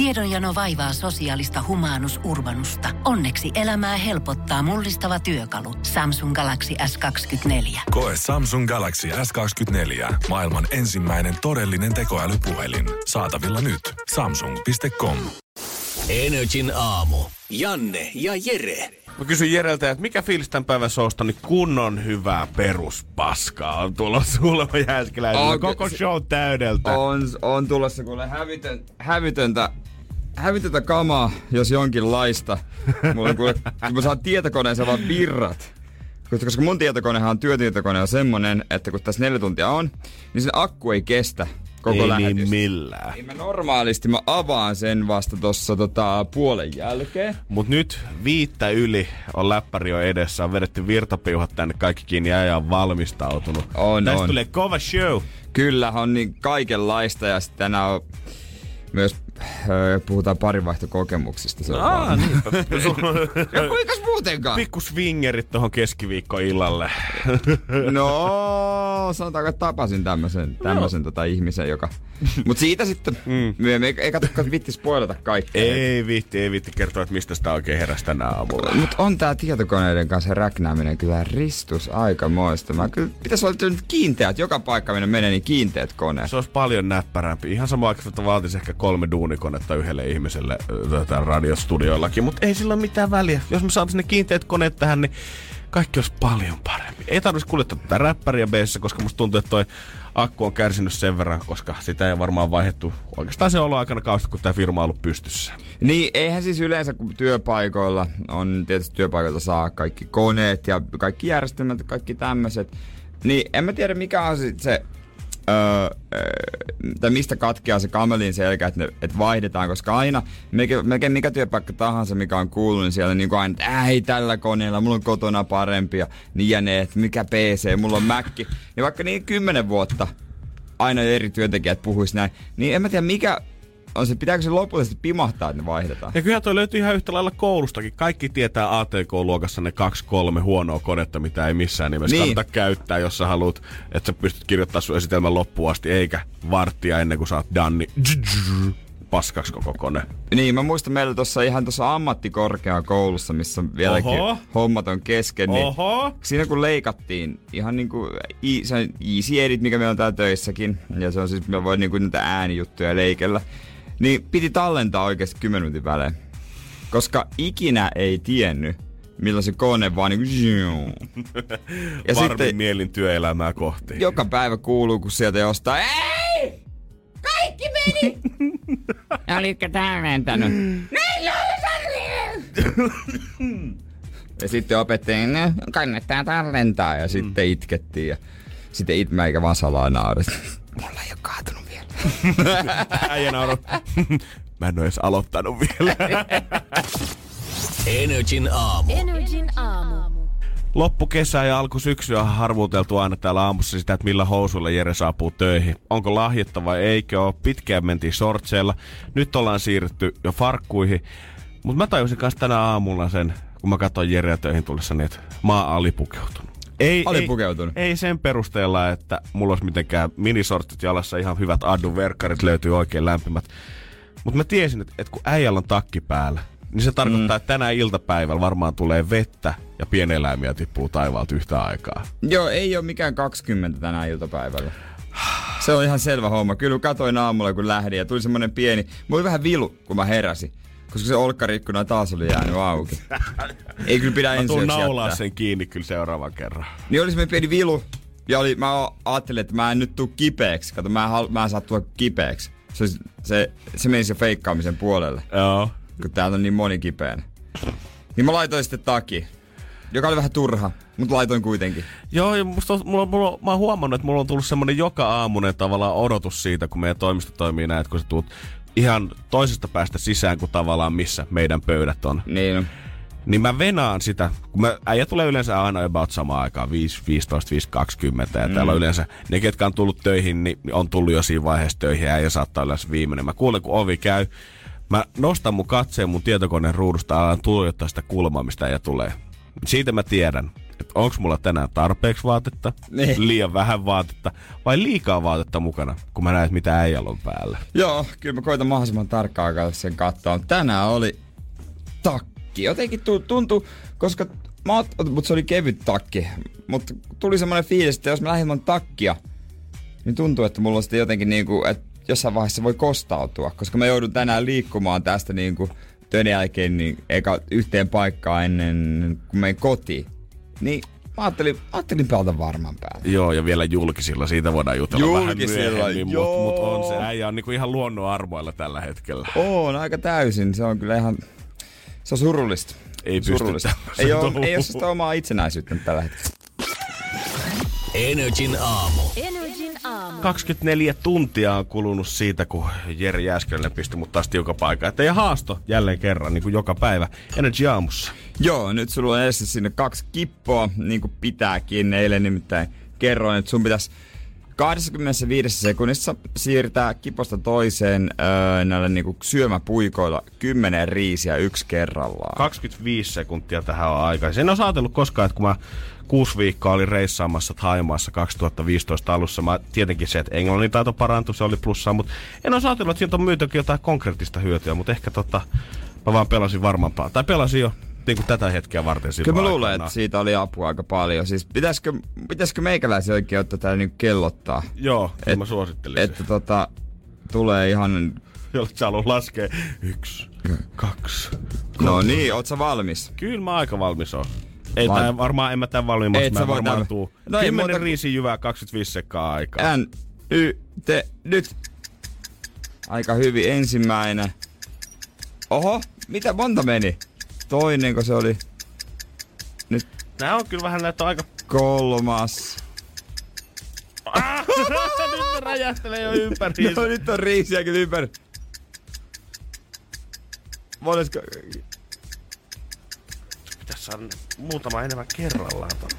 Tiedonjano vaivaa sosiaalista humanus urbanusta. Onneksi elämää helpottaa mullistava työkalu. Samsung Galaxy S24. Koe Samsung Galaxy S24. Maailman ensimmäinen todellinen tekoälypuhelin. Saatavilla nyt. Samsung.com. Energin aamu. Janne ja Jere. Mä kysyn Jereltä, että mikä fiilis tämän päivän sousta, niin kunnon hyvää peruspaskaa on tulossa sulla jääskeläisellä. On, Koko se- show täydeltä. On, on tulossa kuule hävitön, hävitöntä, hävitöntä kamaa, jos jonkinlaista. Mulla on kuule, kun mä saan tietokoneeseen vaan virrat. Koska- mun tietokonehan on työtietokone on semmonen, että kun tässä neljä tuntia on, niin sen akku ei kestä koko Ei niin millään. Niin mä normaalisti mä avaan sen vasta tossa tota, puolen jälkeen. Mut nyt viittä yli on läppäri jo edessä, on vedetty virtapiuhat tänne kaikki kiinni ja on valmistautunut. On, Tästä on. tulee kova show. Kyllä, on niin kaikenlaista ja sitten tänään on myös puhutaan parinvaihtokokemuksista. Se Aa, niinpä. Ja kuinkas muutenkaan? Pikku swingerit tohon keskiviikkoillalle. No, sanotaanko, että tapasin tämmöisen, tämmöisen tota ihmisen, joka... Mut siitä sitten, mm. me, me ei katsokaan vitti spoilata kaikkea. ei viitti, ei viitti kertoa, että mistä sitä oikein heräsi tänä aamulla. Mut on tää tietokoneiden kanssa räknääminen kyllä ristus aikamoista. Mä kyllä pitäisi olla nyt kiinteät, joka paikka minne menee, niin kiinteät koneet. Se olisi paljon näppärämpi. Ihan sama, että vaatisi ehkä kolme duunikonetta yhdelle ihmiselle täällä radiostudioillakin, mutta ei sillä ole mitään väliä. Jos me saataisiin ne kiinteät koneet tähän, niin kaikki olisi paljon paremmin. Ei tarvitsisi kuljettaa tätä räppäriä b koska musta tuntuu, että toi akku on kärsinyt sen verran, koska sitä ei varmaan vaihdettu oikeastaan se ollut aikana kausta, kun tämä firma on ollut pystyssä. Niin, eihän siis yleensä kun työpaikoilla on, tietysti työpaikoilta saa kaikki koneet ja kaikki järjestelmät ja kaikki tämmöiset. Niin en mä tiedä mikä on se, öö, tai mistä katkeaa se kamelin selkä, että, ne, että vaihdetaan, koska aina, melkein, melkein mikä työpaikka tahansa, mikä on kuullut, niin siellä niin kuin aina, että ei tällä koneella, mulla on kotona parempi ja niin ja ne, että mikä PC, mulla on Mac. Ja vaikka niin kymmenen vuotta aina eri työntekijät puhuis näin, niin en mä tiedä mikä on se, pitääkö se lopullisesti pimahtaa, että ne vaihdetaan? Ja kyllä toi löytyy ihan yhtä lailla koulustakin. Kaikki tietää ATK-luokassa ne kaksi kolme huonoa konetta, mitä ei missään nimessä Niin. kannata käyttää, jos sä haluat, että sä pystyt kirjoittamaan sun esitelmän loppuun asti, eikä varttia ennen kuin sä oot done, niin paskaksi koko kone. Niin, mä muistan meillä tuossa ihan tuossa ammattikorkeakoulussa, missä vieläkin Oho. hommat on kesken, niin Oho! siinä kun leikattiin ihan niinku i- se on easy edit, mikä meillä on täällä töissäkin, ja se on siis, me voi niinku niitä äänijuttuja leikellä, niin piti tallentaa oikeasti 10 minuutin välein. Koska ikinä ei tiennyt, milloin se kone vaan niinku... Ja Varmin mielin työelämää kohti. joka päivä kuuluu, kun sieltä jostain, ei! Kaikki meni! Oliko tallentanut? Näin Ja sitten opettaja, no, kannattaa tallentaa. Ja sitten itkettiin. Ja sitten it, mä eikä vaan salaa naurit. Mulla ei ole kaatunut. Äijä nauro. Mä en oo edes aloittanut vielä. Energin aamu. Energin aamu. Loppukesä ja alkusyksyä on harvuuteltu aina täällä aamussa sitä, että millä housuilla Jere saapuu töihin. Onko lahjetta vai eikö ole? Pitkään mentiin sortseilla. Nyt ollaan siirrytty jo farkkuihin. Mutta mä tajusin kanssa tänä aamulla sen, kun mä katsoin Jereä töihin tullessa, niin että mä oon alipukeutunut. Ei, Alipukeutunut? Ei, ei sen perusteella, että mulla olisi mitenkään minisortit jalassa, ihan hyvät Adun verkkarit löytyy oikein lämpimät. Mutta mä tiesin, että, että kun äijällä on takki päällä, niin se tarkoittaa, mm. että tänä iltapäivällä varmaan tulee vettä ja pieneläimiä tippuu taivaalta yhtä aikaa. Joo, ei ole mikään 20 tänään iltapäivällä. Se on ihan selvä homma. Kyllä katoin aamulla, kun lähdin ja tuli semmonen pieni... Mulla oli vähän vilu, kun mä heräsin. Koska se olkkarikkuna taas oli jäänyt auki. Ei kyllä pidä ensi naulaa jättää. sen kiinni kyllä seuraavan kerran. Niin oli semmoinen pieni vilu. Ja oli, mä ajattelin, että mä en nyt tuu kipeäksi. Kato, mä en, hal- mä en saa tulla kipeäksi. Se, olisi- se, se meni se feikkaamisen puolelle, Joo. kun täältä on niin moni kipeänä. Niin mä laitoin sitten taki. Joka oli vähän turha, mutta laitoin kuitenkin. Joo, ja musta, on- mulla, mulla, mä oon huomannut, että mulla on tullut semmonen joka aamunen tavallaan odotus siitä, kun meidän toimisto toimii näin, että kun sä tuut ihan toisesta päästä sisään kuin tavallaan missä meidän pöydät on. Niin. Niin mä venaan sitä, kun mä, äijä tulee yleensä aina about samaan aikaan, 5, 15, 5, 20, ja mm. täällä on yleensä, ne ketkä on tullut töihin, niin on tullut jo siinä vaiheessa töihin, ja äijä saattaa olla viimeinen. Mä kuulen, kun ovi käy, mä nostan mun katseen mun tietokoneen ruudusta, alan tuijottaa sitä kulmaa, mistä äijä tulee. Siitä mä tiedän, että onko mulla tänään tarpeeksi vaatetta, Niin. liian vähän vaatetta vai liikaa vaatetta mukana, kun mä näen, että mitä äijällä on päällä. Joo, kyllä mä koitan mahdollisimman tarkkaan alkaa sen katsoa. Tänään oli takki. Jotenkin tu- tuntui, koska mä oot, mutta se oli kevyt takki. Mutta tuli semmoinen fiilis, että jos mä lähdin ilman takkia, niin tuntuu, että mulla on sitten jotenkin niinku, että jossain vaiheessa voi kostautua. Koska mä joudun tänään liikkumaan tästä niinku töiden jälkeen niin eka yhteen paikkaan ennen kuin menen kotiin. Niin mä ajattelin, ajattelin pelata varman päälle. Joo, ja vielä julkisilla, siitä voidaan jutella Julkisilla, vähän myöhemmin, mutta joo. mut on se äijä on niinku ihan luonnon armoilla tällä hetkellä. On aika täysin. Se on kyllä ihan... Se on surullista. Ei pysty Surullista. tämmöiseen Ei ole, touhuun. ei ole sitä omaa itsenäisyyttä tällä hetkellä. Energin aamu. Energin aamu. 24 tuntia on kulunut siitä, kun Jeri Jääskeläinen pisti mut taas tiukan paikan. Että ja haasto jälleen kerran, niin kuin joka päivä, Energy Aamussa. Joo, nyt sulla on edessä sinne kaksi kippoa, niin kuin pitääkin. Eilen nimittäin kerroin, että sun pitäisi 25 sekunnissa siirtää kiposta toiseen öö, näillä niinku syömäpuikoilla 10 riisiä yksi kerrallaan. 25 sekuntia tähän on aika. En ole ajatellut koskaan, että kun mä kuusi viikkoa olin reissaamassa Thaimaassa 2015 alussa. Mä tietenkin se, että englannin taito parantui, se oli plussaa, mutta en ole ajatellut, että siitä on myytykin jotain konkreettista hyötyä, mutta ehkä tota, mä vaan pelasin varmampaa. Tai pelasin jo niin kuin tätä hetkeä varten silloin Kyllä mä luulen, että siitä oli apua aika paljon. Siis pitäisikö, pitäisikö meikäläisen oikein ottaa tää niinku kellottaa? Joo, Et- mä suosittelisin. Että tota, tulee ihan... Jolla sä haluat laskea yksi, kaksi. No niin, oot sä valmis? Kyllä mä aika valmis on. Ei Val- tää, varmaan, en mä tän valmiimmaksi, Et mä varmaan tämän- tuu. No ei 10 muuta- riisin jyvää, 25 sekkaa aikaa. N, Y, T, nyt. Aika hyvin, ensimmäinen. Oho, mitä monta meni? Toinen, kun se oli nyt Nää on kyllä vähän näitä aika... kolmas. Nyt ne räjähtelee jo ympäri. No nyt on riisiäkin ympäri. Monesko... Pitäis saada muutama enemmän kerrallaan. ton.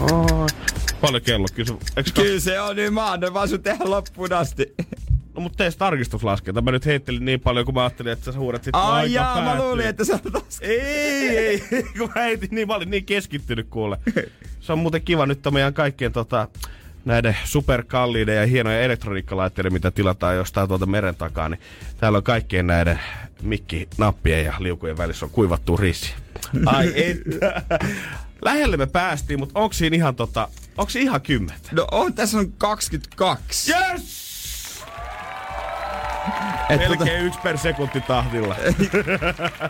Oi. Paljon kello? Kyllä se, eiks Kyllä. Se on niin, mä annan vaan sun tehdä loppuun asti. No mut tees tarkistuslaskenta. Mä nyt heittelin niin paljon, kun mä ajattelin, että sä huudat sit Ai aika jaa, mä päättyy. luulin, että sä taas... Ei, ei, kun mä heitin niin, mä olin niin keskittynyt kuule. Se on muuten kiva nyt on meidän kaikkien tota, näiden superkalliiden ja hienojen elektroniikkalaitteiden, mitä tilataan jostain tuolta meren takaa, niin täällä on kaikkien näiden mikkinappien ja liukujen välissä on kuivattu riisi. Ai että. Lähelle me päästiin, mutta onko siinä ihan tota, onko ihan kymmentä? No on, tässä on 22. Yes! Et tota, Melkein yksi per sekunti tahdilla.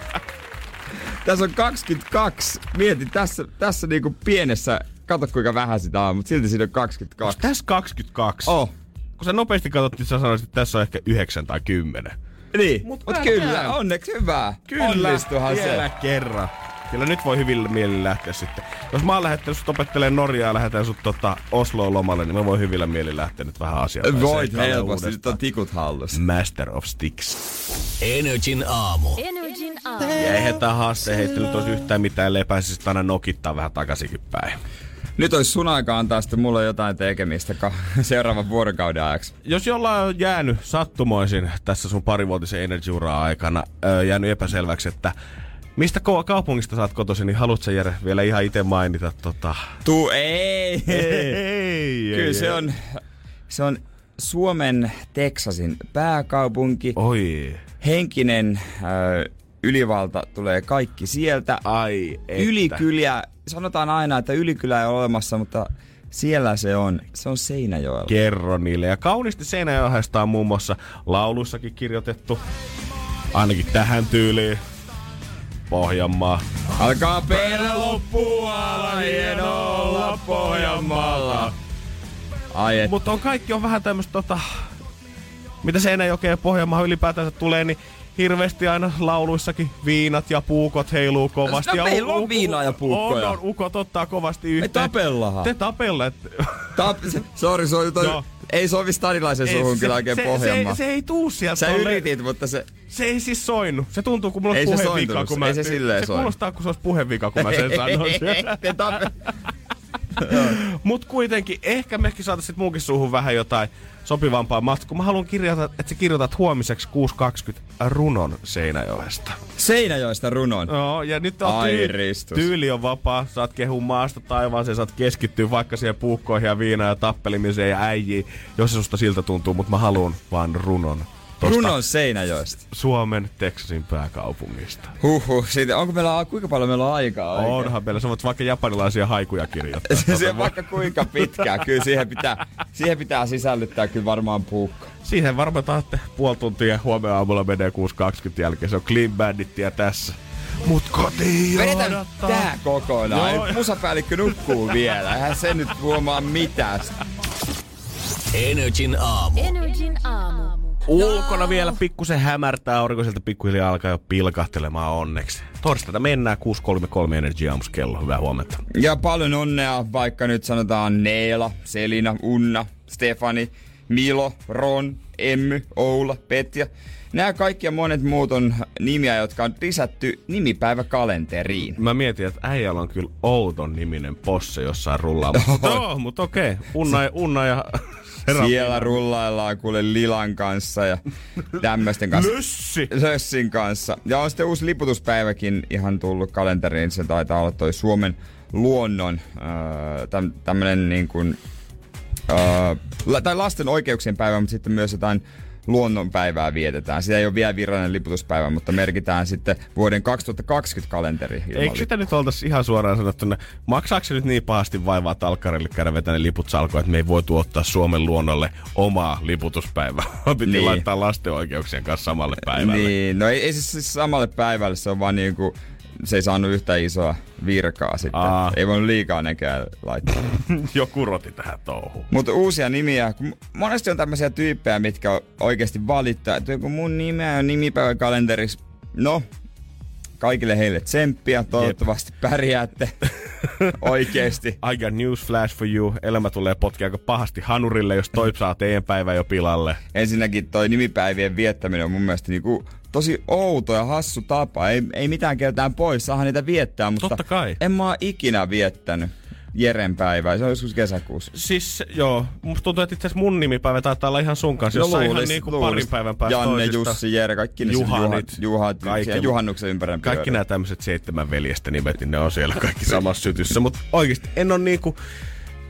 tässä on 22. Mieti, tässä, tässä niinku pienessä, kato kuinka vähän sitä on, mutta silti siinä on 22. Tässä 22. Oh. Kun sä nopeasti katsot, niin sä sanoisit, että tässä on ehkä 9 tai 10. Niin, Mut mut, kyllä, käyn. onneksi hyvä. Kyllä, Onnistuhan vielä se. kerran. Kyllä nyt voi hyvillä mielin lähteä sitten. Jos mä oon lähettänyt sut opettelemaan Norjaa ja lähetän sut tota Osloon lomalle, niin mä voin hyvillä mielin lähteä nyt vähän asiaa. Voit helposti, nyt on tikut hallussa. Master of Sticks. Energin aamu. Energin aamu. Ja eihän tää haaste heittänyt olisi yhtään mitään lepäisi, aina nokittaa vähän takaisinkin päin. Nyt olisi sun aika antaa sitten mulle jotain tekemistä seuraavan vuorokauden ajaksi. Jos jollain on jäänyt sattumoisin tässä sun parivuotisen energy aikana, jäänyt epäselväksi, että mistä kaupungista sä oot kotoisin, niin haluatko sä Jere vielä ihan itse mainita tota... Tuu, ei! ei, Kyllä se on, se on Suomen Teksasin pääkaupunki. Oi. Henkinen äh, ylivalta tulee kaikki sieltä. Ai, että. Ylikyliä, sanotaan aina, että ylikylä ei ole olemassa, mutta siellä se on. Se on Seinäjoella. Kerro niille. Ja kauniisti Seinäjohesta on muun muassa lauluissakin kirjoitettu. Ainakin tähän tyyliin. Pohjanmaa. Alkaa perä loppua, hienolla Pohjanmaalla. Ai et. Mutta on kaikki on vähän tämmöistä tota, mitä Seinäjokeen ja Pohjanmaa ylipäätänsä tulee, niin hirveästi aina lauluissakin viinat ja puukot heiluu kovasti. No ja meillä on viinaa ja puukkoja. On, on, ukot ottaa kovasti Me yhteen. tapellahan. Te tapella. Tap, sorry, se oli toi, Joo. ei sovi stadilaisen suhun kyllä oikein se, Pohjanmaa. se, se, ei tuu sieltä. Sä tolle- yritit, mutta se... Se ei siis soinnu. Se tuntuu, kun mulla on puhevika. Kun mä, Ei se silleen Se soinut. kuulostaa, kun se olisi puhevika, kun mä sen sanon. Te tape... Mut kuitenkin, ehkä mekin saataisiin muunkin suuhun vähän jotain sopivampaa matskua. Mä haluan kirjata, että sä kirjoitat huomiseksi 6.20 runon Seinäjoesta. Seinäjoesta runon. Joo, ja nyt on Ai tyy- ristus. tyyli on vapaa. Saat kehua maasta taivaaseen, saat keskittyä vaikka siihen puukkoihin ja viinaan ja tappelimiseen ja äijiin, jos se susta siltä tuntuu, mutta mä haluan vaan runon. Tosta Runon Seinäjoesta. Suomen Texasin pääkaupungista. Huhhuh, siitä, onko meillä, kuinka paljon meillä on aikaa oikein? Onhan meillä, sä voit vaikka japanilaisia haikuja kirjoittaa. Se, se on vaikka kuinka pitkään. Kyllä siihen pitää, siihen pitää sisällyttää kyllä varmaan puukko. Siihen varmaan taatte puoli tuntia huomenna aamulla menee 6.20 jälkeen. Se on Clean Bandittia tässä. Mut kotiin Vedetään odottaa. tää kokonaan. Joo. Musapäällikkö nukkuu vielä. Eihän se nyt huomaa mitään. Energin aamu. Energin aamu. Ulkona vielä pikkusen hämärtää, aurinko sieltä pikkuhiljaa alkaa jo pilkahtelemaan onneksi. Torstaina mennään 6.33 Energy Aamus kello. Hyvää huomenta. Ja paljon onnea, vaikka nyt sanotaan Neela, Selina, Unna, Stefani, Milo, Ron, Emmy, Oula, Petja. Nämä kaikki ja monet muut on nimiä, jotka on lisätty nimipäiväkalenteriin. Mä mietin, että äijällä on kyllä outon niminen posse jossain rullaa. Mutta joo, mutta okei. Unna, ja- Unna ja. Siellä rullaillaan kuule Lilan kanssa ja tämmöisten kanssa. Lössi! Lössin kanssa. Ja on sitten uusi liputuspäiväkin ihan tullut kalenteriin. Se taitaa olla toi Suomen luonnon öö, täm, tämmönen niin kuin, la- tai lasten oikeuksien päivä, mutta sitten myös jotain luonnonpäivää vietetään. Sitä ei ole vielä virallinen liputuspäivä, mutta merkitään sitten vuoden 2020 kalenteri. Eikö sitä nyt oltaisi ihan suoraan sanottuna, maksaako se nyt niin pahasti vaivaa talkkarille käydä vetää ne liput salkoon, että me ei voitu ottaa Suomen luonnolle omaa liputuspäivää, piti Niin. laittaa lasten oikeuksien kanssa samalle päivälle. Niin, no ei, ei siis, siis samalle päivälle, se on vaan niinku, se ei saanut yhtä isoa virkaa sitten. Aa. Ei voinut liikaa nekään laittaa. Joku roti tähän touhuun. Mutta uusia nimiä, kun monesti on tämmöisiä tyyppejä, mitkä oikeasti valittaa, että joku mun nimeä on nimipäiväkalenterissa. No, kaikille heille tsemppiä, toivottavasti pärjäätte oikeesti. I got news flash for you. Elämä tulee potkia aika pahasti hanurille, jos toi saa teidän päivä jo pilalle. Ensinnäkin toi nimipäivien viettäminen on mun mielestä niinku tosi outo ja hassu tapa. Ei, ei mitään keltään pois, saahan niitä viettää, mutta Totta kai. en mä oo ikinä viettänyt Jeren päivää. Se on joskus kesäkuussa. Siis joo, musta tuntuu, että itse asiassa mun nimipäivä taitaa olla ihan sun kanssa, No jossain ihan luulis- niinku luulis. parin päivän päästä Janne, toisista. Jussi, Jere, kaikki ne Juhanit, Juhat, kaikki- juhannuksen ympärillä Kaikki nämä tämmöiset seitsemän veljestä nimet, niin ne on siellä kaikki samassa sytyssä. Mutta oikeasti en ole niinku,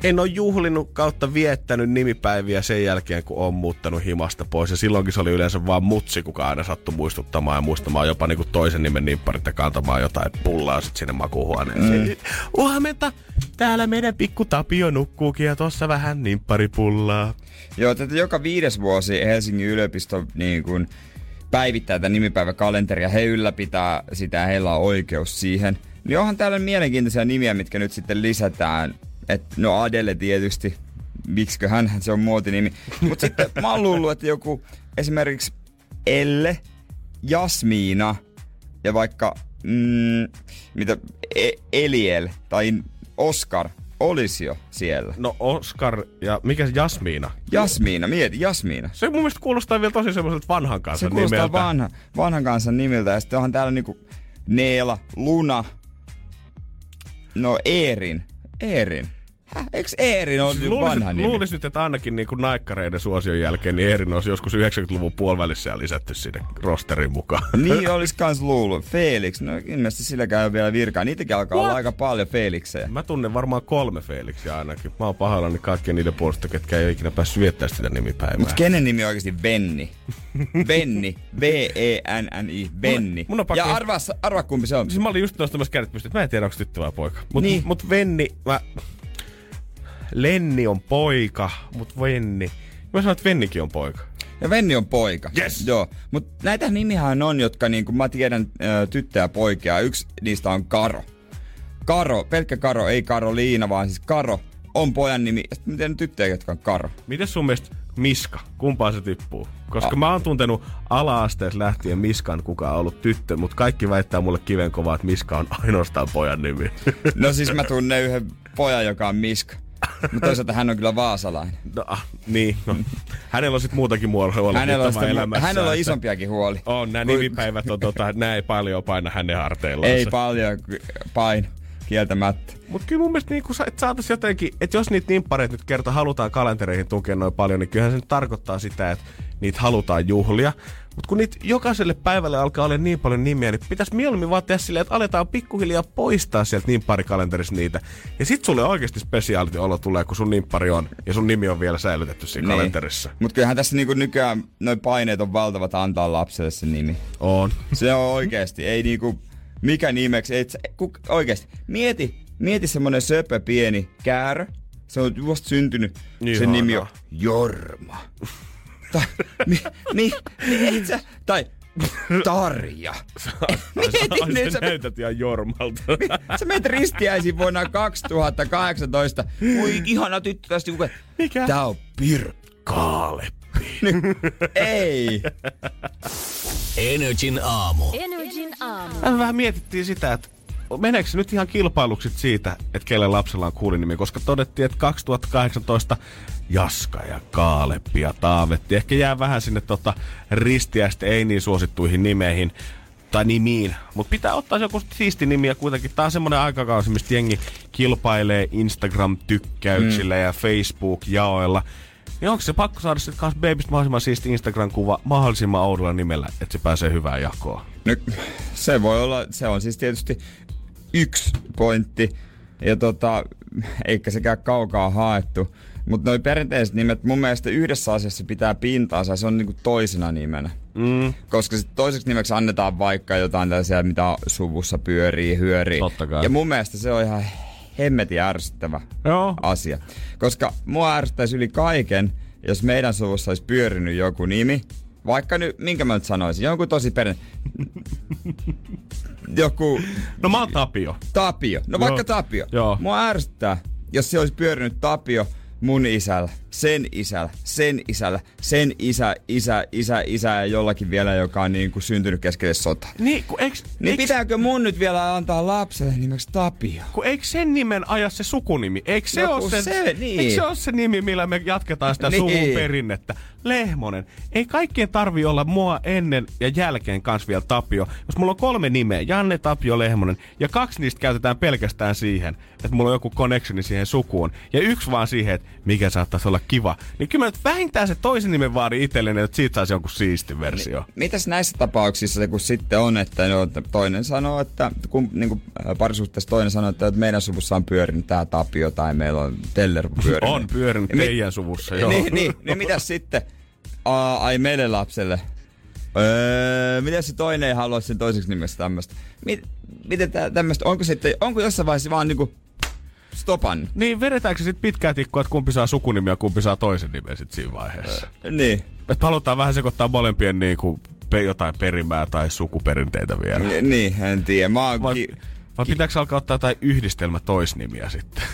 en ole juhlinut kautta viettänyt nimipäiviä sen jälkeen, kun on muuttanut himasta pois. Ja silloinkin se oli yleensä vaan mutsi, kuka aina sattui muistuttamaan ja muistamaan jopa niinku toisen nimen nimpparit ja kantamaan jotain pullaa sit sinne makuuhuoneeseen. Mm. Huomenta! Täällä meidän pikku Tapio nukkuukin ja tossa vähän nimpparipullaa. Joo, tätä joka viides vuosi Helsingin yliopisto niin kuin päivittää tätä nimipäiväkalenteria. He ylläpitää sitä ja heillä on oikeus siihen. Niin onhan täällä mielenkiintoisia nimiä, mitkä nyt sitten lisätään. Et, no Adele tietysti, miksikö hän, se on muotinimi. Mutta sitten mä oon luullut, että joku esimerkiksi Elle, Jasmiina ja vaikka mm, mitä, e- Eliel tai Oscar olisi jo siellä. No Oscar ja mikä se Jasmiina? Jasmiina, mieti, Jasmiina. Se mun mielestä kuulostaa vielä tosi semmoiselta vanhan kanssa Se kuulostaa nimeltä. vanha, vanhan kansan nimiltä. Ja sitten onhan täällä niinku Neela, Luna, no Eerin. Eerin. Häh, eikö Eerin ole Siis vanha luulis, nimi? luulis nyt, että ainakin niin kuin naikkareiden suosion jälkeen, niin Eerin olisi joskus 90-luvun puolivälissä ja lisätty sinne rosterin mukaan. Niin olis kans luullut. Felix, no ilmeisesti silläkään on vielä virkaa. Niitäkin alkaa olla aika paljon Felixejä. Mä tunnen varmaan kolme Felixia ainakin. Mä oon pahoillani kaikkien niiden puolesta, ketkä ei ole ikinä päässyt viettää sitä nimipäivää. Mut kenen nimi on oikeesti Benni? Benni. E B-E-N-N-I. Benni. mun on pakko- Ja arvaa, arvaa kumpi se on. Siis mä olin just nostamassa kädet pystyyn, että mä en tiedä, onko tyttö vai poika. Mut, Niin. mut Venni, mä... Lenni on poika, mut Venni... Mä sanoin, että Vennikin on poika. Ja Venni on poika. Yes. Joo. Mutta näitä nimihän on, jotka niinku, mä tiedän ö, tyttöjä ja poikia. Yksi niistä on Karo. Karo, pelkkä Karo, ei Karoliina, vaan siis Karo on pojan nimi. Ja sitten mä tiedän tyttöjä, jotka on Karo. Miten sun mielestä Miska, kumpaan se tippuu? Koska mä oon tuntenut ala-asteesta lähtien Miskan, kuka on ollut tyttö, mutta kaikki väittää mulle kivenkovaa, että Miska on ainoastaan pojan nimi. No siis mä tunnen yhden pojan, joka on Miska. Mutta toisaalta hän on kyllä vaasalainen. no, ah, niin, no. Hänellä on sit muutakin muodolla Hänellä on, sitä, elämässä. hänellä on isompiakin huoli. On, nämä nimipäivät on tota, nämä ei paljon paina hänen harteillaan. Ei paljon paino. kieltämättä. Mutta kyllä mun mielestä niin kun, että saataisiin jotenkin, että jos niitä nimppareita nyt kerta halutaan kalentereihin tukea noin paljon, niin kyllähän se nyt tarkoittaa sitä, että niitä halutaan juhlia. Mutta kun niitä jokaiselle päivälle alkaa olla niin paljon nimiä, niin pitäisi mieluummin vaan tehdä silleen, että aletaan pikkuhiljaa poistaa sieltä nimpparikalenterista niitä. Ja sit sulle oikeasti spesiaaliti olo tulee, kun sun nimppari on ja sun nimi on vielä säilytetty siinä niin. kalenterissa. Mutta kyllähän tässä niinku nykyään noin paineet on valtavat antaa lapselle se nimi. On. Se on oikeesti, ei niinku, mikä nimeksi, et, ku, oikeesti, mieti, mieti semmonen söpö pieni käärö, se on just syntynyt, Niin sen nimi on. Jorma. Tai, mi, mi, mi, et sä, tai Tarja. Mieti Ai, nyt, sä näytät ihan Jormalta. sä menet ristiäisiin vuonna 2018. Voi ihana tyttö tästä. Kuka... Mikä? Tää on Pirkka. Kaaleppi. Ei. Energin aamu. Energin aamu. Vähän mietittiin sitä, että meneekö se nyt ihan kilpailukset siitä, että kelle lapsella on kuulinimi, koska todettiin, että 2018 Jaska ja Kaaleppi ja Taavetti ehkä jää vähän sinne tota ristiäistä ei niin suosittuihin nimeihin tai nimiin, mutta pitää ottaa se joku siisti nimi ja kuitenkin tää on semmonen aikakausi, mistä jengi kilpailee Instagram-tykkäyksillä mm. ja Facebook-jaoilla. Niin onko se pakko saada sitten kanssa babystä mahdollisimman siisti Instagram-kuva mahdollisimman oudolla nimellä, että se pääsee hyvään jakoon? No, se voi olla, se on siis tietysti yksi pointti. Ja tota, eikä sekään kaukaa haettu. Mutta noi perinteiset nimet mun mielestä yhdessä asiassa pitää pintaansa ja se on niinku toisena nimenä. Mm. Koska sit toiseksi nimeksi annetaan vaikka jotain tällaisia, mitä suvussa pyörii, hyörii. Totta kai. Ja mun mielestä se on ihan hemmetin ärsyttävä Joo. asia. Koska mua ärsyttäisi yli kaiken, jos meidän suvussa olisi pyörinyt joku nimi, vaikka nyt, minkä mä nyt sanoisin, jonkun tosi perin... joku No mä oon Tapio. Tapio. No vaikka Joo. Tapio. Joo. Mua ärsyttää, jos se olisi pyörinyt Tapio mun isällä, sen isällä, sen isällä, sen isä, isä, isä, isä ja jollakin vielä, joka on niin kuin syntynyt keskelle sotaa. Niin, kun eiks, Niin eiks, pitääkö mun nyt vielä antaa lapselle nimeksi Tapio? kun eikö sen nimen aja se sukunimi? Eikö se, No ole kun se, se, niin. eikö se ole se nimi, millä me jatketaan sitä Niin. suvun perinnettä? Lehmonen. Ei kaikkien tarvi olla mua ennen ja jälkeen kans vielä Tapio. Jos mulla on kolme nimeä, Janne, Tapio, Lehmonen, ja kaksi niistä käytetään pelkästään siihen, että mulla on joku connectioni siihen sukuun, ja yksi vaan siihen, että mikä saattaisi olla kiva, niin kyllä mä nyt vähintään se toisen nimen vaari itselleni, että siitä saisi jonkun siisti versio. Mitäs näissä tapauksissa, kun sitten on, että no, toinen sanoo, että kun niin kuin, parisuhteessa toinen sanoo, että meidän suvussa on pyörinyt tämä Tapio tai meillä on Teller pyörinyt. On pyörinyt Ja teidän suvussa, joo. Niin, niin, niin mitäs sitten? Aa, ai meille lapselle. Öö, miten se toinen ei halua sen toiseksi nimeksi tämmöistä? Mit, miten tämmöistä, onko sitten, onko jossain vaiheessa vaan niinku stopan? Niin, vedetäänkö sitten pitkää tikkua, että kumpi saa sukunimi ja kumpi saa toisen nimen sit siinä vaiheessa? Niin. Että halutaan vähän sekoittaa molempien niinku pe- jotain perimää tai sukuperinteitä vielä. Ni- Niin, en tiedä. Mä oon Vai, ki- vai pitääkö alkaa ottaa jotain yhdistelmä toisnimiä sitten?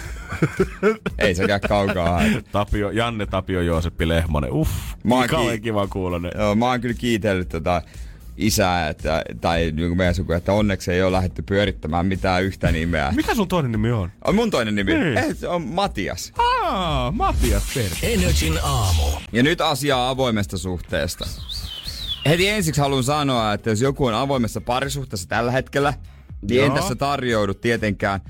ei sekään kaukaa. Tapio, Janne Tapio Jooseppi Lehmonen. Uff, Mä oon niin ki- kiva kuulonen. Joo, mä oon kyllä kiitellyt tota isää että, tai niinku meidän suku, että onneksi ei ole lähdetty pyörittämään mitään yhtä nimeä. Mikä sun toinen nimi on? On mun toinen nimi. Niin. Eh, se on Matias. Aa, Matias Pertti. Energin aamu. Ja nyt asiaa avoimesta suhteesta. Heti ensiksi haluan sanoa, että jos joku on avoimessa parisuhteessa tällä hetkellä, niin en Joo. tässä tarjoudu tietenkään.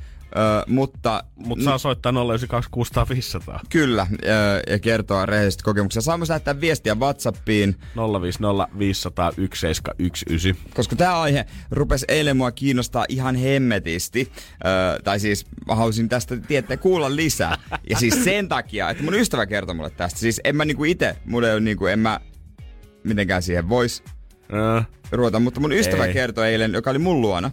Mutta Mutta saa soittaa 092 500. kyllä, ö, ja kertoa rehellisesti kokemuksia. Saa myös lähettää viestiä Whatsappiin, 050 500 1719. koska tämä aihe rupesi eilen mua kiinnostaa ihan hemmetisti. Ö, tai siis mä halusin tästä tietää kuulla lisää. Ja siis sen takia, että mun ystävä kertoi mulle tästä. Siis en mä niinku itse, mulle ei ole niinku, en mä mitenkään siihen vois Äh, ruveta, mutta mun ystävä Ei. kertoi eilen, joka oli mun luona,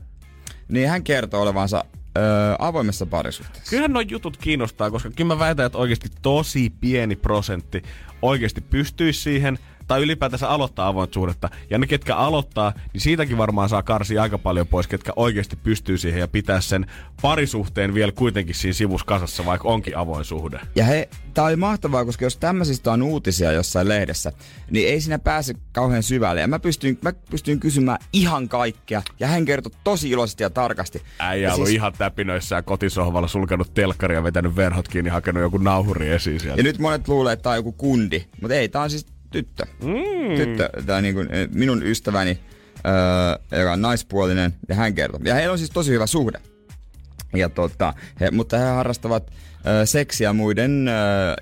niin hän kertoi olevansa ö, avoimessa parisuhteessa. Kyllähän nuo jutut kiinnostaa, koska kyllä mä väitän, että oikeasti tosi pieni prosentti oikeasti pystyisi siihen, tai ylipäätänsä aloittaa avointa suhdetta. Ja ne, ketkä aloittaa, niin siitäkin varmaan saa karsia aika paljon pois, ketkä oikeasti pystyy siihen ja pitää sen parisuhteen vielä kuitenkin siinä sivussa kasassa, vaikka onkin avoin suhde. Ja he, tää oli mahtavaa, koska jos tämmöisistä on uutisia jossain lehdessä, niin ei siinä pääse kauhean syvälle. Ja mä pystyin, mä pystyin kysymään ihan kaikkea, ja hän kertoi tosi iloisesti ja tarkasti. Äijä ja ollut ihan täpinöissään kotisohvalla, sulkenut telkkaria, vetänyt verhot kiinni, hakenut joku nauhuri esiin sieltä. ja nyt monet luulee, että tää on joku kundi, mutta ei, tää on siis tyttö. Mm. Tyttö, on niin kuin, minun ystäväni, öö, joka on naispuolinen, ja hän kertoi. Ja heillä on siis tosi hyvä suhde. Ja tota, he, mutta he harrastavat ö, seksiä muiden ö,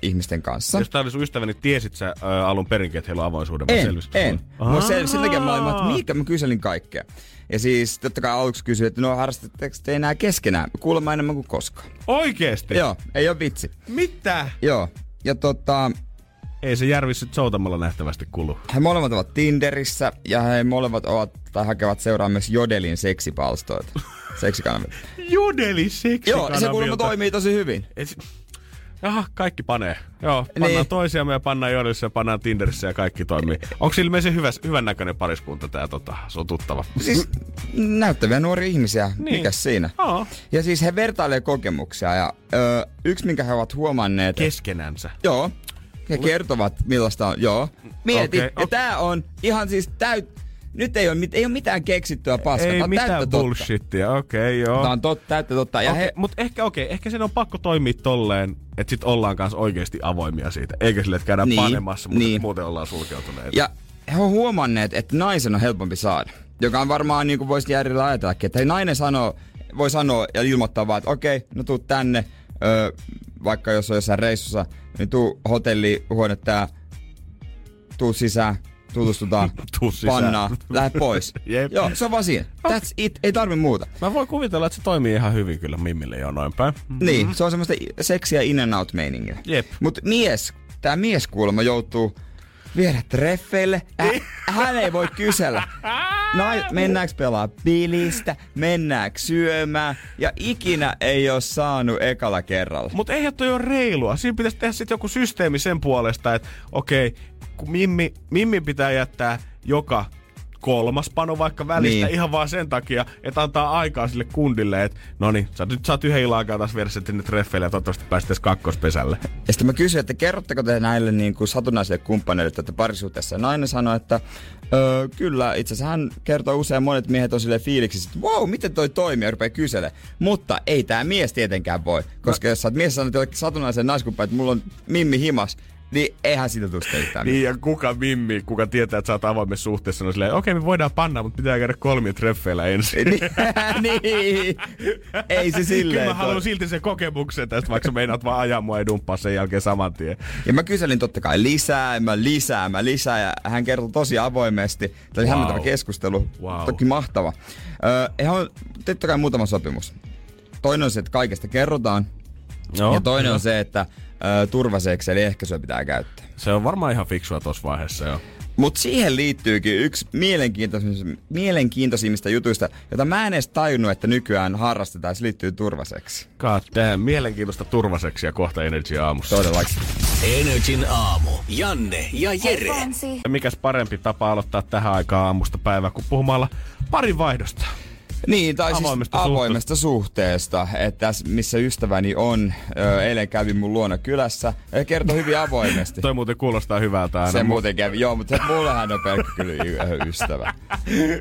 ihmisten kanssa. Jos tää oli sun ystäväni, tiesit sä ä, alun perinkin, että heillä on avoinsuuden En, en. sel, sen takia mä olin, että mikä mä kyselin kaikkea. Ja siis totta kai aluksi kysyin, että no harrastatteko te enää keskenään? Kuulemma enemmän kuin koskaan. Oikeesti? Joo, ei ole vitsi. Mitä? Joo. Ja tota, Ei se järvi sit soutamalla nähtävästi kulu. he molemmat ovat Tinderissä ja he molemmat ovat tai hakevat seuraa myös Jodelin seksipalstoita. Seksikanavia. Jodeli seksi Joo, se kuulemma toimii tosi hyvin. Ei si- Jaha, kaikki panee. Joo, pannaan Niin. toisiamme ja pannaan Jodelissa ja pannaan Tinderissä ja kaikki toimii. Onko ilmeisesti hyvä, hyvän näköinen pariskunta tää tota, se on tuttava? Siis näyttäviä nuoria ihmisiä, Niin. niin. mikäs siinä? Aa. Ja siis he vertailevat kokemuksia ja ö, yksi minkä he ovat huomanneet... Keskenänsä. Joo. He kertovat millaista on. Joo. Mieti. Okei, Okay, ja tää on ihan siis täyt... Nyt ei ole, mit, ei ole mitään keksittyä paskaa. Ei tää on mitään bullshittia, okei okay, joo. Tää on totta, täyttä totta. Ja Okay, he, Mutta ehkä, okei, okay, ehkä sen on pakko toimia tolleen, että sit ollaan kanssa oikeasti avoimia siitä. Eikä sille, että käydään Niin, panemassa, mutta niin. muuten ollaan sulkeutuneita. ja he on huomanneet, että naisen on helpompi saada. Joka on varmaan niin kuin voisi järjellä ajatellakin, että hei, nainen sanoo, voi sanoa ja ilmoittaa vaan, että okei, no tuu tänne, öö, vaikka jos on jossain reissussa, niin tuu hotelli, huone tää, tuu sisään, tutustutaan, Tuu sisään. pannaan, lähde pois. Jep. Joo, se on vaan siinä. That's it, ei tarvi muuta. Mä voin kuvitella, että se toimii ihan hyvin kyllä Mimmille jo noin päin. Niin, se on semmoista seksiä in and out meiningiä. Jep. Mut mies, tää mies kuulemma joutuu viedä treffeille. Äh, hän ei voi kysellä. Nai, mennäänkö pelaa bilistä, mennäänkö syömään, ja ikinä ei ole saanut ekalla kerralla. Mutta eihän toi ole reilua. Siinä pitäisi tehdä sitten joku systeemi sen puolesta, että okei, kun Mimmi, Mimmi pitää jättää joka kolmas pano vaikka välistä Niin. ihan vaan sen takia, että antaa aikaa sille kundille, että no niin, sä nyt saat yhden illan aikaa taas viedä sinne treffeille ja toivottavasti pääset edes kakkospesälle. Ja sitten mä kysyin, että kerrotteko te näille niin kuin satunnaisille kumppaneille, että olette parisuhteessa. Ja nainen sanoi, että öö, kyllä, itse asiassa hän kertoo usein monet miehet on silleen fiiliksissä, että wow, miten toi toimii, ja rupeaa kyselemään. Mutta ei tämä mies tietenkään voi, koska jos sä oot mies sanonut jollekin satunnaisen naiskumppanille, että mulla on mimmi himas, niin eihän siitä tule sitä yhtään. Niin ja kuka Mimmi, kuka tietää, että sä oot avoimessa suhteessa, on silleen, okei me voidaan panna, mutta pitää käydä kolmia treffeillä ensin. niin, ei se silleen. Kyllä mä haluan silti sen kokemuksen tästä, vaikka sä meinaat vaan ajaa mua ja dumppaa sen jälkeen saman tien. Ja mä kyselin totta kai lisää, mä lisää, mä lisää ja hän kertoi tosi avoimesti. Tämä oli Wow. hämmentävä keskustelu, Wow. toki mahtava. Öö, on totta kai muutama sopimus. Toinen on se, että kaikesta kerrotaan. No, ja toinen joo. on se, että ö, turvaseksi eli ehkäisyä pitää käyttää. Se on varmaan ihan fiksua tuossa vaiheessa jo. Mutta siihen liittyykin yksi mielenkiintoisimmista, mielenkiintoisimmista jutuista, jota mä en edes tajunnut, että nykyään harrastetaan. Se liittyy turvaseksi. God damn, mielenkiintoista turvaseksiä kohta Energy aamussa. Todellakin. Energin aamu. Janne ja Jere. Mikäs parempi tapa aloittaa tähän aikaan aamusta päivää kuin puhumalla parin vaihdosta. Niin, tai Avoimesta siis avoimesta suhteesta, että tässä missä ystäväni on, ö, eilen kävi mun luona kylässä, ja kertoi hyvin avoimesti. Toi muuten kuulostaa hyvältä aina. Se Mu- muuten kävi, joo, mutta se, mullehän on pelkkä kyllä ystävä.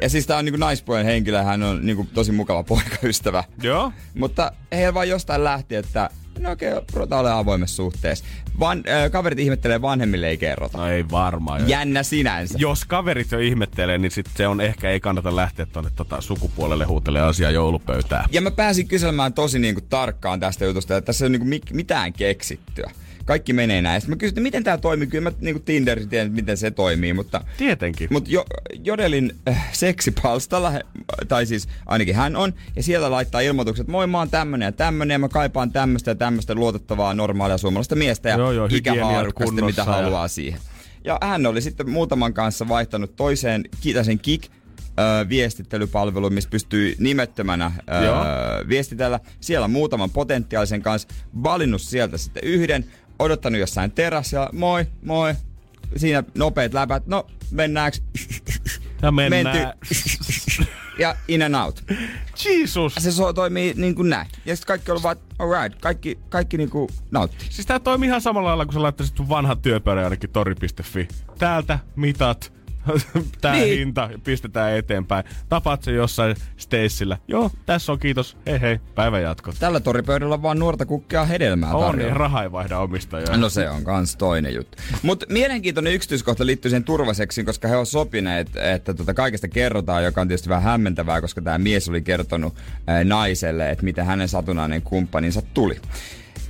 Ja siis tää on niinku naispuolen henkilö, hän on niinku tosi mukava poikaystävä. Joo. Mutta heillä vaan jostain lähti, että no okei, okay, ruvetaan olemaan avoimessa suhteessa. Van, ö, kaverit ihmettelee, vanhemmille ei kerrota. No ei varmaan. Jännä sinänsä. Jos kaverit jo ihmettelee, niin sit se on ehkä ei kannata lähteä tuonne tota sukupuolelle huutelemaan asiaa joulupöytään. Ja mä pääsin kyselemään tosi niinku tarkkaan tästä jutusta, että tässä ei ole niinku mi- mitään keksittyä. Kaikki menee näin. Sitten mä kysyin, että miten tämä toimii. Kyllä mä niinku Tinder tiedän, miten se toimii, mutta... Tietenkin. Mutta jo, Jodelin äh, seksipalstalla, tai siis ainakin hän on, ja siellä laittaa ilmoitukset, että moi mä oon tämmönen ja tämmönen, ja mä kaipaan tämmöistä ja tämmöistä luotettavaa normaalia suomalaista miestä ja Joo, joo, ikähaarukasta, mitä ja- haluaa siihen. Ja hän oli sitten muutaman kanssa vaihtanut toiseen kitäsen kik viestittelypalvelu, missä pystyy nimettömänä ö, Joo. viestitellä. Siellä muutaman potentiaalisen kanssa, valinnut sieltä sitten yhden, odottanut jossain terassilla, moi, moi, siinä nopeat läpät, no mennäänkö? Ja mennään. Menty. ja in and out. Jesus! Se so, toimii niin kuin näin. Ja sitten kaikki on vaan, alright, kaikki, kaikki niin kuin nautti. Siis tää toimii ihan samalla lailla, kun sä laittaisit sun vanhan työpöydän ainakin tori.fi. Täältä mitat, Tää Niin. hinta pistetään eteenpäin. Tapaat se jossain Stacella. Joo, tässä on kiitos. Hei hei, päivän jatkot. Tällä toripöydällä on vaan nuorta kukkia hedelmää On, tarjolla. niin raha ei vaihda omistajaa. No se on kans toinen juttu. Mutta mielenkiintoinen yksityiskohta liittyy siihen turvaseksiin, koska he on sopineet, että tota kaikesta kerrotaan, joka on tietysti vähän hämmentävää, koska tämä mies oli kertonut ää, naiselle, että miten hänen satunnainen kumppaninsa tuli.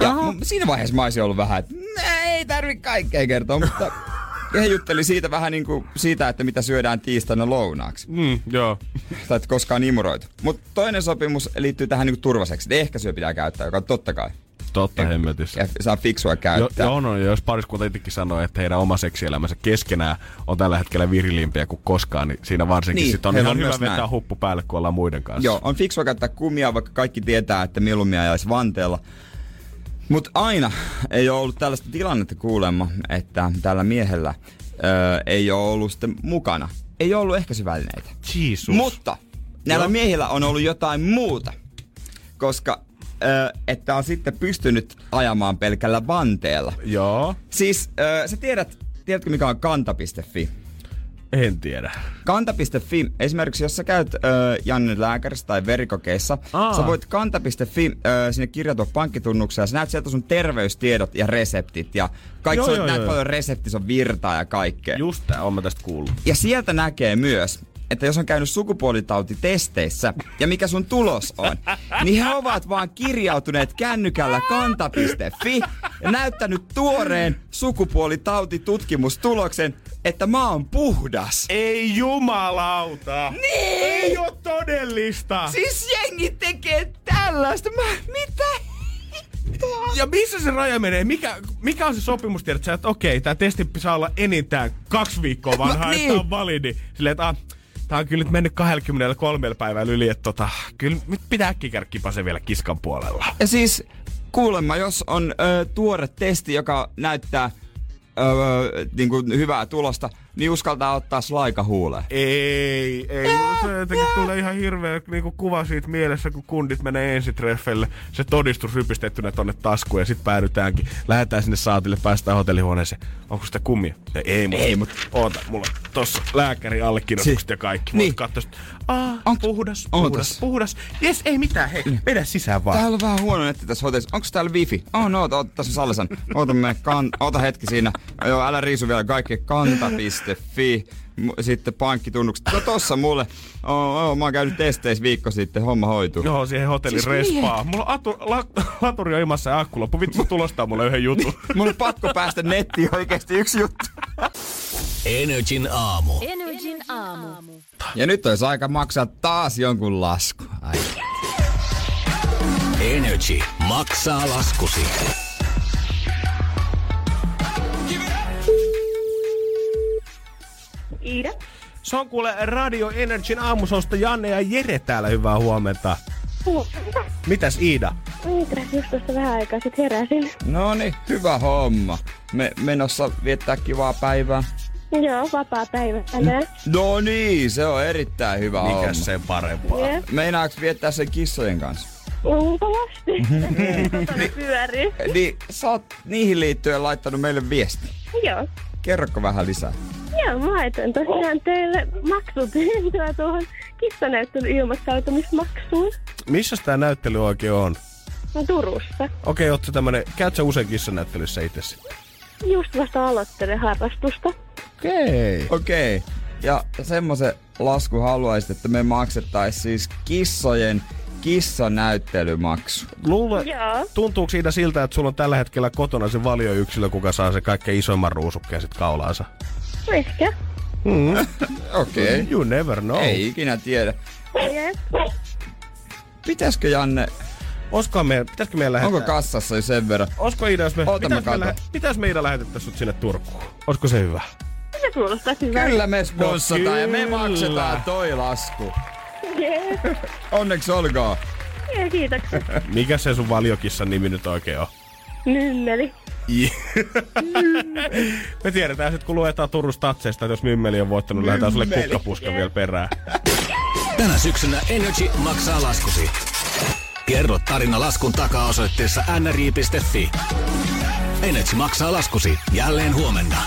Ja m- siinä vaiheessa mä olisin ollut vähän, että "Nää, ei tarvi kaikkea kertoa, mutta ja he jutteli siitä vähän niin kuin siitä, että mitä syödään tiistaina lounaaksi. Mm, joo. Tai että koskaan imuroitu. Mutta toinen sopimus liittyy tähän niin turvaseksi. Ehkäisyä pitää käyttää, joka on totta kai. Totta hemmetissä. Ja saa fiksua Jo, käyttää. joo, no, jos pariskunta itsekin sanoo, että heidän oma seksielämänsä keskenään on tällä hetkellä virilimpiä kuin koskaan, niin siinä varsinkin Niin, niin, sit on ihan on hyvä vetää näin. huppu päälle, kun ollaan muiden kanssa. Joo, on fiksua käyttää kumia, vaikka kaikki tietää, että mieluummin ajaisi vanteella. Mutta aina ei ole ollut tällaista tilannetta kuulemma, että tällä miehellä öö, ei ole ollut sitten mukana. Ei ole ollut ehkäisyvälineitä. Jesus. Mutta näillä Joo. miehillä on ollut jotain muuta. Koska öö, että on sitten pystynyt ajamaan pelkällä vanteella. Joo, Siis öö, sä tiedät, tiedätkö mikä on kanta.fi? En tiedä. Kanta.fi, esimerkiksi jos sä käyt ö, Janne lääkärissä tai verikokeissa, Aa. sä voit Kanta.fi ö, sinne kirjautua pankkitunnukseen ja sä näet sieltä sun terveystiedot ja reseptit ja kaikki, Joo, joo, joo, näet joo. paljon reseptissä on virtaa ja kaikkea. Just tää, on mä tästä kuullut. Ja sieltä näkee myös, että jos on käynyt sukupuolitautitesteissä ja mikä sun tulos on, niin he ovat vaan kirjautuneet kännykällä kanta.fi ja näyttänyt tuoreen sukupuolitautitutkimustuloksen, että mä oon puhdas. Ei jumalauta! Niin! Ei oo todellista! Siis jengi tekee tällaista. Mä, mitä? Ja missä se raja menee? Mikä, mikä on se sopimus, tiedät että okei, tää testi saa olla enintään kaksi viikkoa vanha, No no, niin. niin. että on validi. Silleen, että ah, tää on kyllä nyt mennyt 23 päivällä yli, että tota, kyllä nyt pitää äkkiä käydä vielä kiskan puolella. Ja siis kuulemma, jos on ö, tuore testi, joka näyttää ö, niin kuin hyvää tulosta, niin uskaltaa ottaa slaika huuleen. Ei, ei. Se jotenkin tulee ihan hirveä niinku kuva siitä mielessä, kun kundit menee ensitreffelle. Se todistus rypistettynä tonne taskuun ja sitten päädytäänkin. Lähetään sinne saatille, päästään hotellihuoneeseen. Onko sitä kummia? Ja ei, mutta Ei, mut- Oota, mulla on tossa lääkärin allekirjoitukset Si- ja kaikki. niin. Niin. Aa, Onks- puhdas, Ootas. puhdas, puhdas. Jes, ei mitään, hei, mene sisään vaan. Täällä on vähän huono netti tässä hotellissa. Onko täällä wifi? Oh no, oota, oota tässä on Sallisan. Oota, kan, oota hetki siinä. Joo, älä riisu vielä kaikki. Kanta.fi. Sitten pankkitunnukset. No tossa mulle. Oh, oh, mä oon käynyt testeissä viikko sitten. Homma hoituu. Joo, siihen hotellin Siis mie- respaa. Mulla on atu, la, laturi on ilmassa ja akku loppu. Vittu, tulostaa mulle yhden jutun. Mun on pakko päästä nettiin oikeesti yksi juttu. Energin aamu. Energin aamu. Ja nyt olisi aika maksaa taas jonkun lasku. Ai. Energy maksaa laskusi. Iida. Se on kuule Radio Energyn aamusosta Janne ja Jere täällä. Hyvää huomenta. Mitäs Iida? Mitäs just tuossa vähän aikaa sitten heräsin. No niin, hyvä homma. Me menossa viettää kivaa päivää. Joo, vapaa päivä tänään. No niin, se on erittäin hyvä homma. Mikäs sen parempaa? Jep. Meinaaks viettää sen kissojen kanssa? Luultavasti. Kotona pyörii. Niin, sä oot niihin liittyen laittanut meille viesti. Joo. Kerrokko vähän lisää? Joo, mä laitoin tosiaan teille maksupyyntöä tuohon kissanäyttelyn ilmoittautumismaksuun. Missä tämä näyttely oikein on? Turussa. Okei, ootko tämmönen, käyt sä usein kissanäyttelyssä itse sitten? Just vasta aloittelen harrastusta. Okei. Okei. Okay. Ja semmoisen lasku haluaisit, että me maksettais siis kissojen kissanäyttelymaksu. Luule, Joo. tuntuuko siitä siltä, että sulla on tällä hetkellä kotona se valioyksilö, kuka saa se kaikkein isoimman ruusukkeen sit kaulaansa? Ehkä. Okei. Okay. You never know. Ei ikinä tiedä. Jep. Pitäisikö Janne, Olisiko me, pitäisikö meidän lähettää? onko kassassa jo sen verran? Olisiko Iida, jos me, Oota, mä pitäis me, lähe, pitäis me Iida lähetettäisiin sut sinne Turkuun? Olisiko se hyvä? Se kuulostaa hyvältä. Kyllä me sponssataan ja me maksetaan toi lasku. Jep. Onneksi olkoon. Ja kiitoksia. Mikä se sun valiokissan nimi nyt oikein on? Mymmeli. Me tiedetään sitten, kun luetaan Turun statseista, että jos Mymmeli on voittanut, lähdetään sulle kukkapuska vielä perään. Tänä syksynä Energy maksaa laskusi. Kerro tarina laskun takaa osoitteessa nri.fi. Energy maksaa laskusi jälleen huomenna.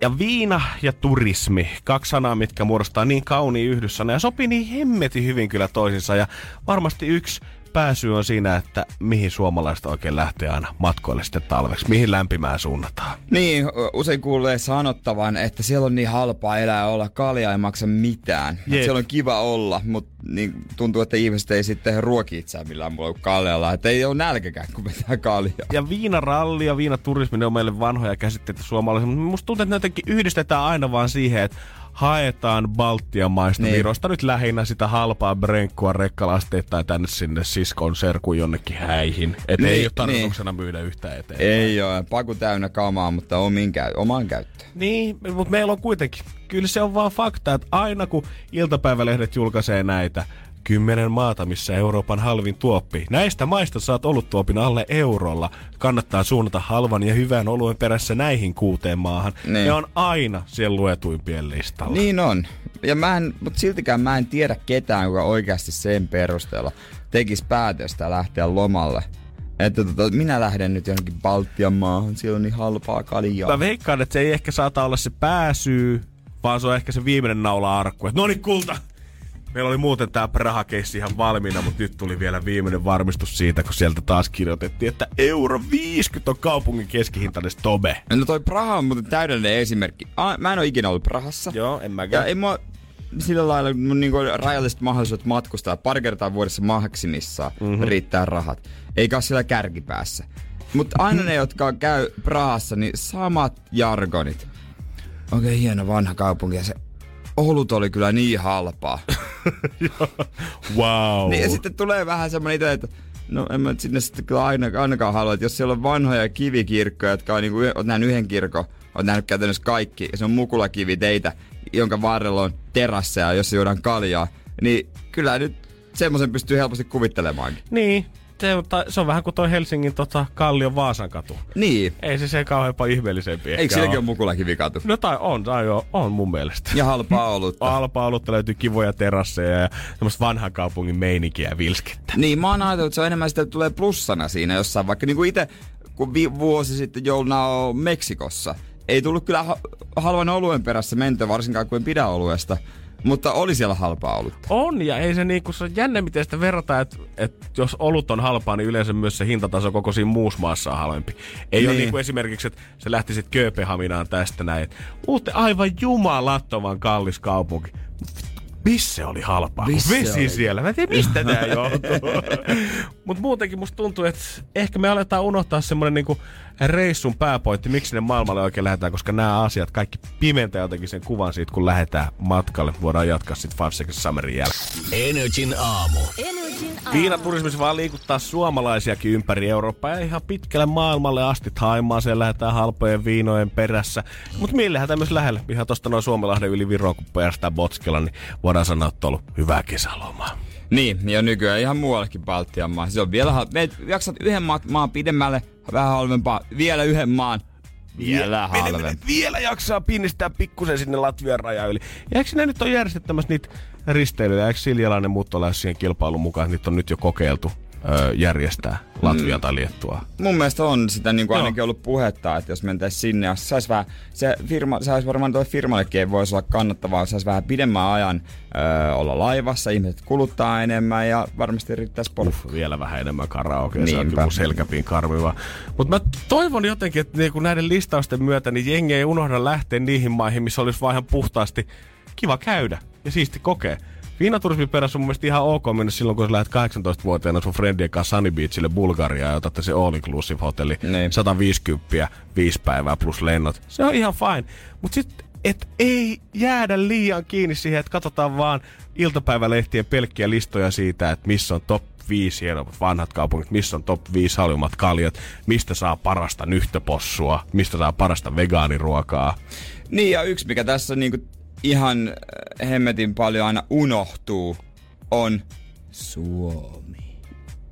Ja viina ja turismi, kaksi sanaa, mitkä muodostaa niin kauniin yhdyssana ja sopii niin hemmetin hyvin kyllä toisinsa. Ja varmasti yksi pääsy on siinä, että mihin suomalaiset oikein lähtee aina matkoille sitten talveksi. Mihin lämpimään suunnataan. Niin, usein kuulee sanottavan, että siellä on niin halpaa elää olla, kalja ei maksa mitään. Jep. Siellä on kiva olla, mutta niin tuntuu, että ihmiset ei sitten ruoki itseään millään muulla kaljalla. Että ei ole nälkäkään, kun vetää kaljaa. Ja viinaralli ja viinaturismi, ne on meille vanhoja käsitteitä suomalaisille, mutta musta tuntuu, että ne jotenkin yhdistetään aina vaan siihen, että haetaan Baltian maista Niin. Virosta nyt lähinnä sitä halpaa brenkkua rekkalasteittain tänne sinne siskon serkun jonnekin häihin. Et Niin, ei ole tarkoituksena myydä yhtään eteenpäin. Ei ole, paku täynnä kamaa, mutta omiin käy, omaan käyttöön. Niin, mutta meillä on kuitenkin. Kyllä se on vaan fakta, että aina kun iltapäivälehdet julkaisee näitä, kymmenen maata, missä Euroopan halvin tuoppi. Näistä maista saat ollut tuopin alle eurolla. Kannattaa suunnata halvan ja hyvän oluen perässä näihin kuuteen maahan. Niin. Ne on aina siellä luetuimpien listalla. Niin on. Ja mä en, mutta siltikään mä en tiedä ketään, joka oikeasti sen perusteella tekisi päätöstä lähteä lomalle. Että tota, minä lähden nyt johonkin Baltian maahan, siellä on niin halpaa kaljaa. Mä veikkaan, että se ei ehkä saata olla se pääsyy, vaan se on ehkä se viimeinen naula arkku. No niin, kulta! Meillä oli muuten tää Praha-keissi ihan valmiina, mutta nyt tuli vielä viimeinen varmistus siitä, kun sieltä taas kirjoitettiin, että euro 50 on kaupungin keskihintainen stobe. No toi Praha on muuten täydellinen esimerkki. A, mä en ole ikinä ollut Prahassa. Joo, en Ja mäkään. ei mua sillä lailla mun niinku rajalliset mahdollisuudet matkustaa pari kertaa vuodessa maksimissaan mm-hmm. riittää rahat. Eikä ole siellä kärkipäässä. Mutta aina ne, jotka käy Prahassa, niin samat jargonit. Oikein hieno vanha kaupunki ja se olut oli kyllä niin halpaa. Wow. Niin, ja sitten tulee vähän semmoinen itse, että no en mä sinne sitten kyllä aina, ainakaan halua, että jos siellä on vanhoja kivikirkkoja, jotka on niinku, oot nähnyt yhden kirkon, oot nähnyt käytännössä kaikki, ja se on mukulakivi teitä, jonka varrella on terasseja, jossa juodaan kaljaa, niin kyllä nyt semmoisen pystyy helposti kuvittelemaankin. Niin, se on, se on vähän kuin toi Helsingin tota, Kallion Vaasan katu. Niin, Ei se se kauhean ihmeellisempi eikö ehkä silläkin ole. mukulakivikatu? No tai on, tai on, on mun mielestä. Ja halpaa olutta. Alpa olutta löytyy kivoja terasseja ja semmoista vanhan kaupungin meininkiä ja vilskettä. Niin, mä oon ajatellut, että se on enemmän sitä, että tulee plussana siinä jossain. Vaikka niin kuin itse, kun vi- vuosi sitten jouluna on Meksikossa, ei tullut kyllä ha- halvan oluen perässä mentyä, varsinkaan kun en pidä oluesta. Mutta oli siellä halpaa olutta. On, ja ei se niinku, se on jännä miten sitä verrataan, että et jos olut on halpaa, niin yleensä myös se hintataso koko siinä muussa maassa on halvempi. Ei niin. ole Niin. niinku esimerkiksi, että sä lähtisit Kööpenhaminaan tästä näin, että uutte aivan jumalattoman kallis kaupunki. Missä oli halpaa? Missä Vesi oli? siellä. Mä en tiedä, mistä tää johtuu. Mutta muutenkin musta tuntuu, että ehkä me aletaan unohtaa semmonen niinku reissun pääpointti, miksi ne maailmalle oikein lähdetään, koska nämä asiat kaikki pimentää jotenkin sen kuvan siitä, kun lähdetään matkalle. Voidaan jatkaa sitten Five Seconds Summerin jälkeen. Energin aamu. Energin aamu. Viinaturismissa vaan liikuttaa suomalaisiakin ympäri Eurooppaa ja ihan pitkälle maailmalle asti. Haimaaseen lähdetään halpojen viinojen perässä. Mutta meille lähdetään myös lähelle. Ihan tosta noin Suomenlahden yli Viroon, kun päästään Botskilla, niin voidaan sanoa, että on ollut hyvää kesälomaa. Niin, ja nykyään ihan muuallekin Baltian maa. Se on vielä, me jaksat yhden maan pidemmälle, vähän halvempaa, vielä yhden maan, vielä Mene- mene- halvempaa. Vielä jaksaa pinnistää pikkusen sinne Latvian rajan yli. Ja eikö ne nyt ole järjestettämässä niitä risteilyjä? Eikö Siljalainen muutto siihen kilpailun mukaan, niitä on nyt jo kokeiltu öö, järjestää Latvia tai Liettua? Mun mielestä on sitä niin kuin ainakin ollut puhetta, että jos mentäisiin sinne, ja se saisi vähän, se, firma, se olisi varmaan tuolle firmallekin voisi olla kannattavaa, saisi vähän pidemmän ajan öö, olla laivassa, ihmiset kuluttaa enemmän ja varmasti riittäisi porukka. Uff, vielä vähän enemmän karaokea, se on Niinpä. kyllä mun selkäpiin karmiva. Mutta mä toivon jotenkin, että niinku näiden listausten myötä niin jengi ei unohda lähteä niihin maihin, missä olisi vaan ihan puhtaasti kiva käydä ja siisti kokea. Viinaturismin perässä on mun mielestä ihan ok mennä silloin, kun sä lähdet 18-vuotiaana sun friendien kanssa Sunny Beachille Bulgariaan ja otatte se all inclusive hotelli. Niin. 150, viisi päivää plus lennot. Se on ihan fine. Mutta sitten et ei jäädä liian kiinni siihen, että katsotaan vaan iltapäivälehtien pelkkiä listoja siitä, että missä on top 5 hienommat vanhat kaupungit, missä on top 5 halvimmat kaljat, mistä saa parasta nyhtöpossua, mistä saa parasta vegaaniruokaa. Niin ja yksi, mikä tässä niinku ihan äh, hemmetin paljon aina unohtuu, on Suomi.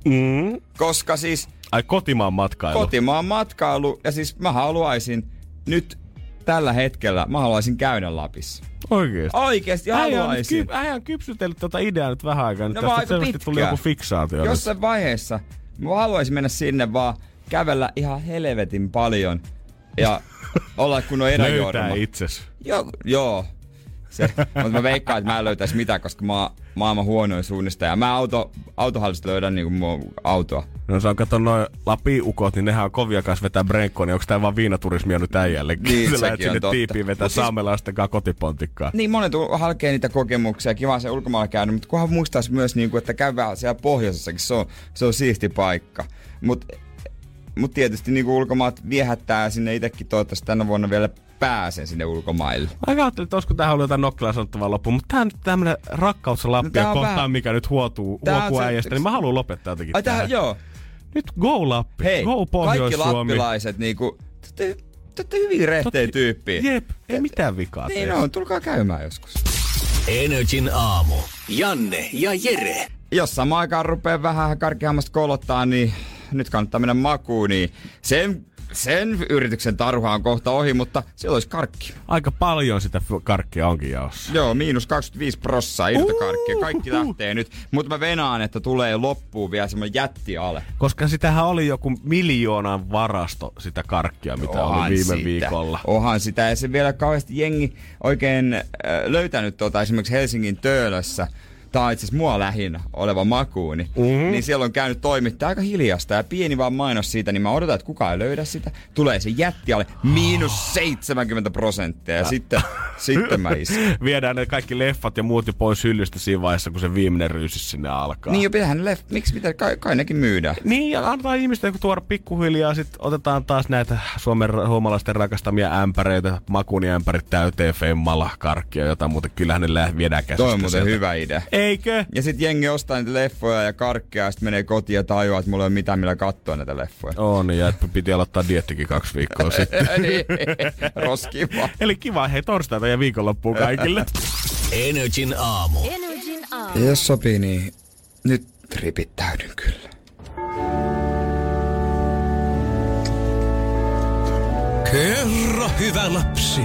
Mm. Koska siis Ai kotimaan matkailu. kotimaan matkailu, ja siis mä haluaisin nyt tällä hetkellä, mä haluaisin käydä Lapissa. Oikeesti. Oikeesti Äijä on, haluaisin. ky- äijä on kypsytellyt tätä ideaa nyt vähän aikaa. Nyt No tästä selvästi tuli joku fiksaatio. nyt. Jossain vaiheessa mä haluaisin mennä sinne vaan kävellä ihan helvetin paljon ja olla kunnon Löytää eräjuorma. itses. Joo, joo. Mutta mä veikkaan, että mä en löytäisi mitään, koska mä oon maailman huonoin suunnistaja. Mä auto, autohallista löydän niinku mun autoa. No se on kato noin Lapi-ukot, niin nehän on kovia kanssa vetää brenkkoa, niin onko tää vaan viinaturismia nyt äijälle? Niin, Sä sekin sinne totta. tiipiin vetää siis- saamelaisten kanssa kotipontikkaa. Niin monet halkee niitä kokemuksia, kiva se ulkomailla käynyt, mutta kunhan muistaisi myös, niinku, että käy vähän siellä pohjoisessakin, se on, se on siisti paikka. Mutta mut tietysti niinku ulkomaat viehättää sinne itsekin toivottavasti tänä vuonna vielä pääsen sinne ulkomaille. Mä ajattelin, että olisiko tähän ollut jotain Nokkilaa sanottavaa loppuun, mutta tää on nyt tämmönen rakkaus No Lappia kohtaan, vähän- mikä nyt huotuu, huokuu äijästä, niin mä haluan lopettaa jotenkin Ai tähän, joo. Nyt go Lappi, Hei, go kaikki Pohjois-Suomi. lappilaiset niinku, te, te, te hyvin rehtejä tyyppiä. Jep, ei mitään vikaa Niin on, tulkaa käymään joskus. Energin aamu. Janne ja Jere. Jos samaan aikaan rupeaa vähän karkeammasta kolottaa, niin nyt kannattaa mennä makuun, niin sen, sen yrityksen tarha on kohta ohi, mutta siellä olisi karkki. Aika paljon sitä karkkia onkin jaossa. Joo, miinus 25 prossaa irtokarkkia. Kaikki lähtee nyt. Mutta mä venaan, että tulee loppuun vielä semmoinen jättiale. Koska sitähän oli joku miljoonan varasto sitä karkkia, mitä oli viime sitä. viikolla. Onhan sitä. Ja se vielä kauheasti jengi oikein äh, löytänyt tuota esimerkiksi Helsingin Töölössä tai itse asiassa mua lähinnä oleva makuuni, mm-hmm. niin siellä on käynyt toimittaja aika hiljasta ja pieni vaan mainos siitä, niin mä odotan, että kukaan ei löydä sitä. Tulee se jättiale miinus 70 prosenttia ja sitten, sitten mä iskän. Viedään ne kaikki leffat ja muut jo pois hyllystä siinä vaiheessa, kun se viimeinen ryysys sinne alkaa. Niin jo pitäähän leff... Miksi mitä? Kai, kai nekin myydään. Niin, ja antaa ihmisten tuoda pikkuhiljaa, sitten otetaan taas näitä Suomen suomalaisten rakastamia ämpäreitä, makuniämpärit täyteen femmalla, karkkia ja jotain muuta. Kyllähän ne viedään käsistä Toi on muuten sieltä. hyvä idea. Eikö? Ja sit jengi ostaa niitä leffoja ja karkkeja ja sit menee kotiin ja tajuaa, että mulla ei ole mitään millä katsoa näitä leffoja. On, ja että piti aloittaa diettikin kaksi viikkoa sitten. niin, roski vaan. Eli kiva, hei torstaita ja viikonloppua kaikille. Energin aamu. Energin aamu. Ja jos sopii, niin nyt ripittäydyn kyllä. Kerro hyvä lapsi.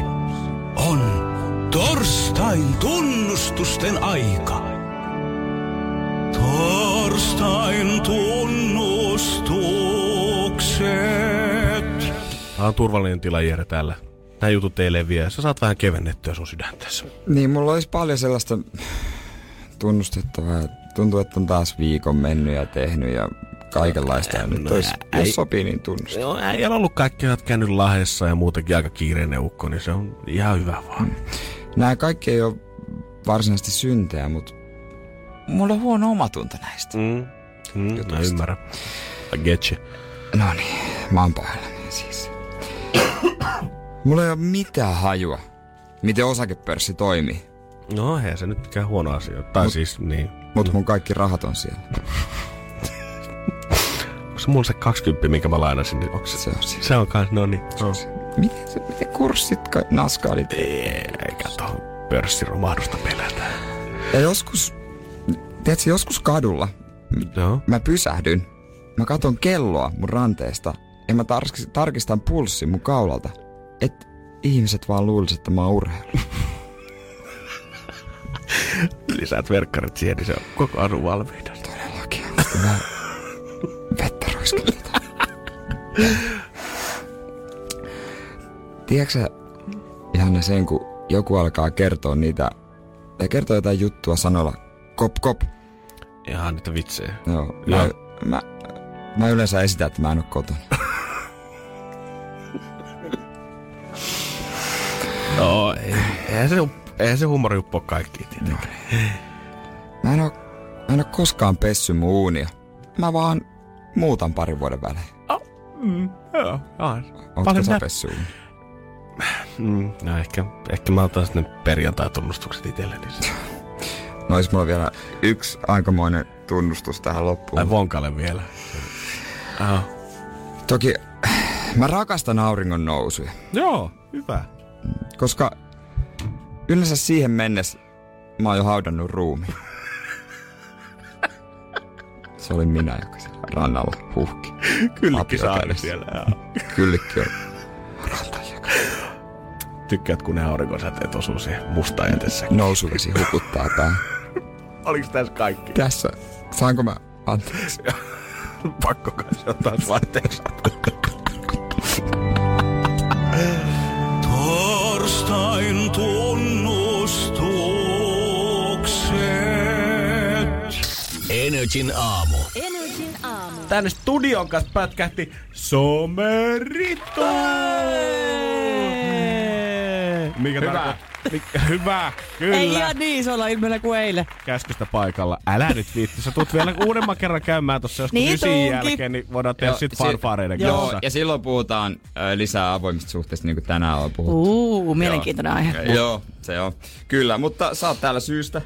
On torstain tunnustusten aika. Torstain tunnustukset. Tämä on turvallinen tila Jere täällä. Nämä jutut ei leviä. Sä saat vähän kevennettyä sun sydäntäsi. Niin, mulla olisi paljon sellaista tunnustettavaa. Tuntuu, että on taas viikon mennyt ja tehnyt ja kaikenlaista. Ja nyt No, olisi, ei- jos sopii, niin tunnustaa. Joo, äijällä ollut kaikki, oot käynyt lahessa ja muutenkin aika kiireinen ukko, niin se on ihan hyvä vaan. Nämä kaikki ei ole varsinaisesti syntejä, mutta mulla on huono omatunto näistä. Mm. Mm, mä ymmärrän. I get you. No niin, mä oon pahoillani siis. Mulla ei ole mitään hajua, miten osakepörssi toimii. No eihän se nyt mikään huono asia. Tai Mut, siis niin. Mutta mun kaikki rahat on siellä. Onko se mulla se 20, minkä mä lainasin, niin onko se? Se on siellä. Se on kans, no niin. No. Miten, se, miten kurssit ka- naskaalit? Ei, kato, pörssiromahdusta pelätään. Ja joskus, tiedätkö, joskus kadulla Joo. mä pysähdyn. Mä katon kelloa mun ranteesta ja mä tar- tarkistan pulssin mun kaulalta. Että ihmiset vaan luulisivat, että mä oon urheilu. Lisäät verkkarit siihen, niin se on koko ajan valmiina. Todellakin. Mä vettä roiskelta. Tiedätkö Janne, sen kun joku alkaa kertoa niitä, tai kertoo jotain juttua sanoilla kop kop. Ihan niitä vitsejä. Joo. Joo. Mä, mä, mä yleensä esitän, että mä en oo kotona. No, ei, eihän se, eihän se huumorjuppu ole kaikki tietenkään. Mä en oo, mä en oo koskaan pessy mun uunia. Mä vaan muutan parin vuoden välein. Joo, joo. Ootko sä pessy uunia? Mm, no ehkä, ehkä mä otan sitten perjantai-tunnustukset itselleni. No ois mulla vielä yksi aikamoinen tunnustus tähän loppuun. Ai vonkalle vielä. Ah. Toki mä rakastan auringon nousuja, Joo, hyvä. koska yleensä siihen mennessä mä oon jo haudannut ruumiin. Se oli minä, joka siellä rannalla huhki. Kyllikki saari siellä. Joo. Kyllikki on rantajaka. Tykkäät, kun ne aurinkosäteet osuu siihen mustaan jätessä. Nousuvesi hukuttaa tää. Oliks tässä kaikki? Tässä. Saanko mä anteeksi? Pakko kai se ottaa anteeksi. vain tunnustukset. Energin aamu. Energin aamu. Tänne studion kanssa pätkähti Somerito! Mikä Hyvä. tarkoittaa- Mikä, hyvä, kyllä. Ei ihan niin isolla ilmeellä kuin eilen. käskystä paikalla. Älä nyt viitti. Sä tulet vielä uudemman kerran käymään tuossa joskus Niin ysin jälkeen, niin voidaan tehdä Joo, sit si- fanfareiden Joo, kanssa. ja silloin puhutaan ö, lisää avoimista suhteista, niin kuin tänään on puhuttu. Uu, mielenkiintoinen aihe. Joo, se on. Kyllä, mutta sä oot täällä syystä.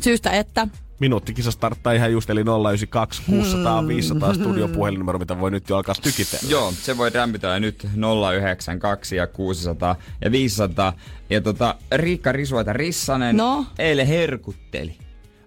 Syystä, että Minuuttikisa starttaa ihan just, eli 092 600 500 studiopuhelinumero, mitä voi nyt jo alkaa tykitellä. Joo, se voi rämpytellä nyt 092 ja 600 ja 500. Ja tota, Riikka Risuota Rissanen No? eilen herkutteli.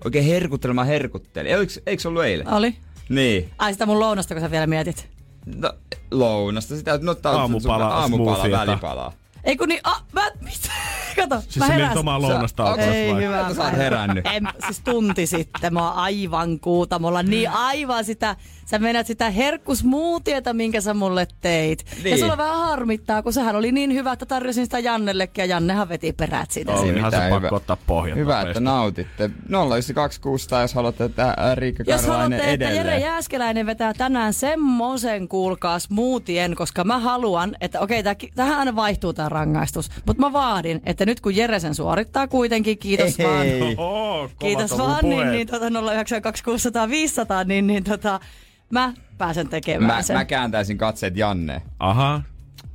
Oikein herkuttelema herkutteli. Eikö, eikö se ollut eilen? oli. Niin. Ai sitä mun lounasta, kun sä vielä mietit. No, lounasta. Sitä, no, tää on Aamupala, aamupala, välipalaa. Ei kun niin, ah, mä, mitä? Kato, Siis mä heräsin. omaa lounasta alkaa Ei vai? hyvä. Että sä oot herännyt. En, siis tunti sitten. Mä oon aivan kuutamolla. Niin aivan sitä, sä menät sitä herkkusmuutieta, minkä sä mulle teit. Ja Niin. sulla vähän harmittaa, kun sehän oli niin hyvä, että tarjosin sitä Jannellekin ja Jannehan veti perät siitä. Oli Ei ihan se mitään, pakko hyvä. ottaa pohjat. Hyvä, että nautitte. 0926 jos haluatte, että Riikka Jos haluatte, että Jere edelleen. Jääskeläinen vetää tänään semmoisen, kuulkaa, smoothien, koska mä haluan, että okei, tää, tähän aina vaihtuu tämä rangaistus, mutta mä vaadin, että nyt kun Jere sen suorittaa kuitenkin, kiitos Ei. vaan. Oho, Kiitos vaan, niin, puheet. niin tota 092 600 500, niin, niin tota, mä pääsen tekemään Mä, sen. mä kääntäisin katseet Janne. Aha.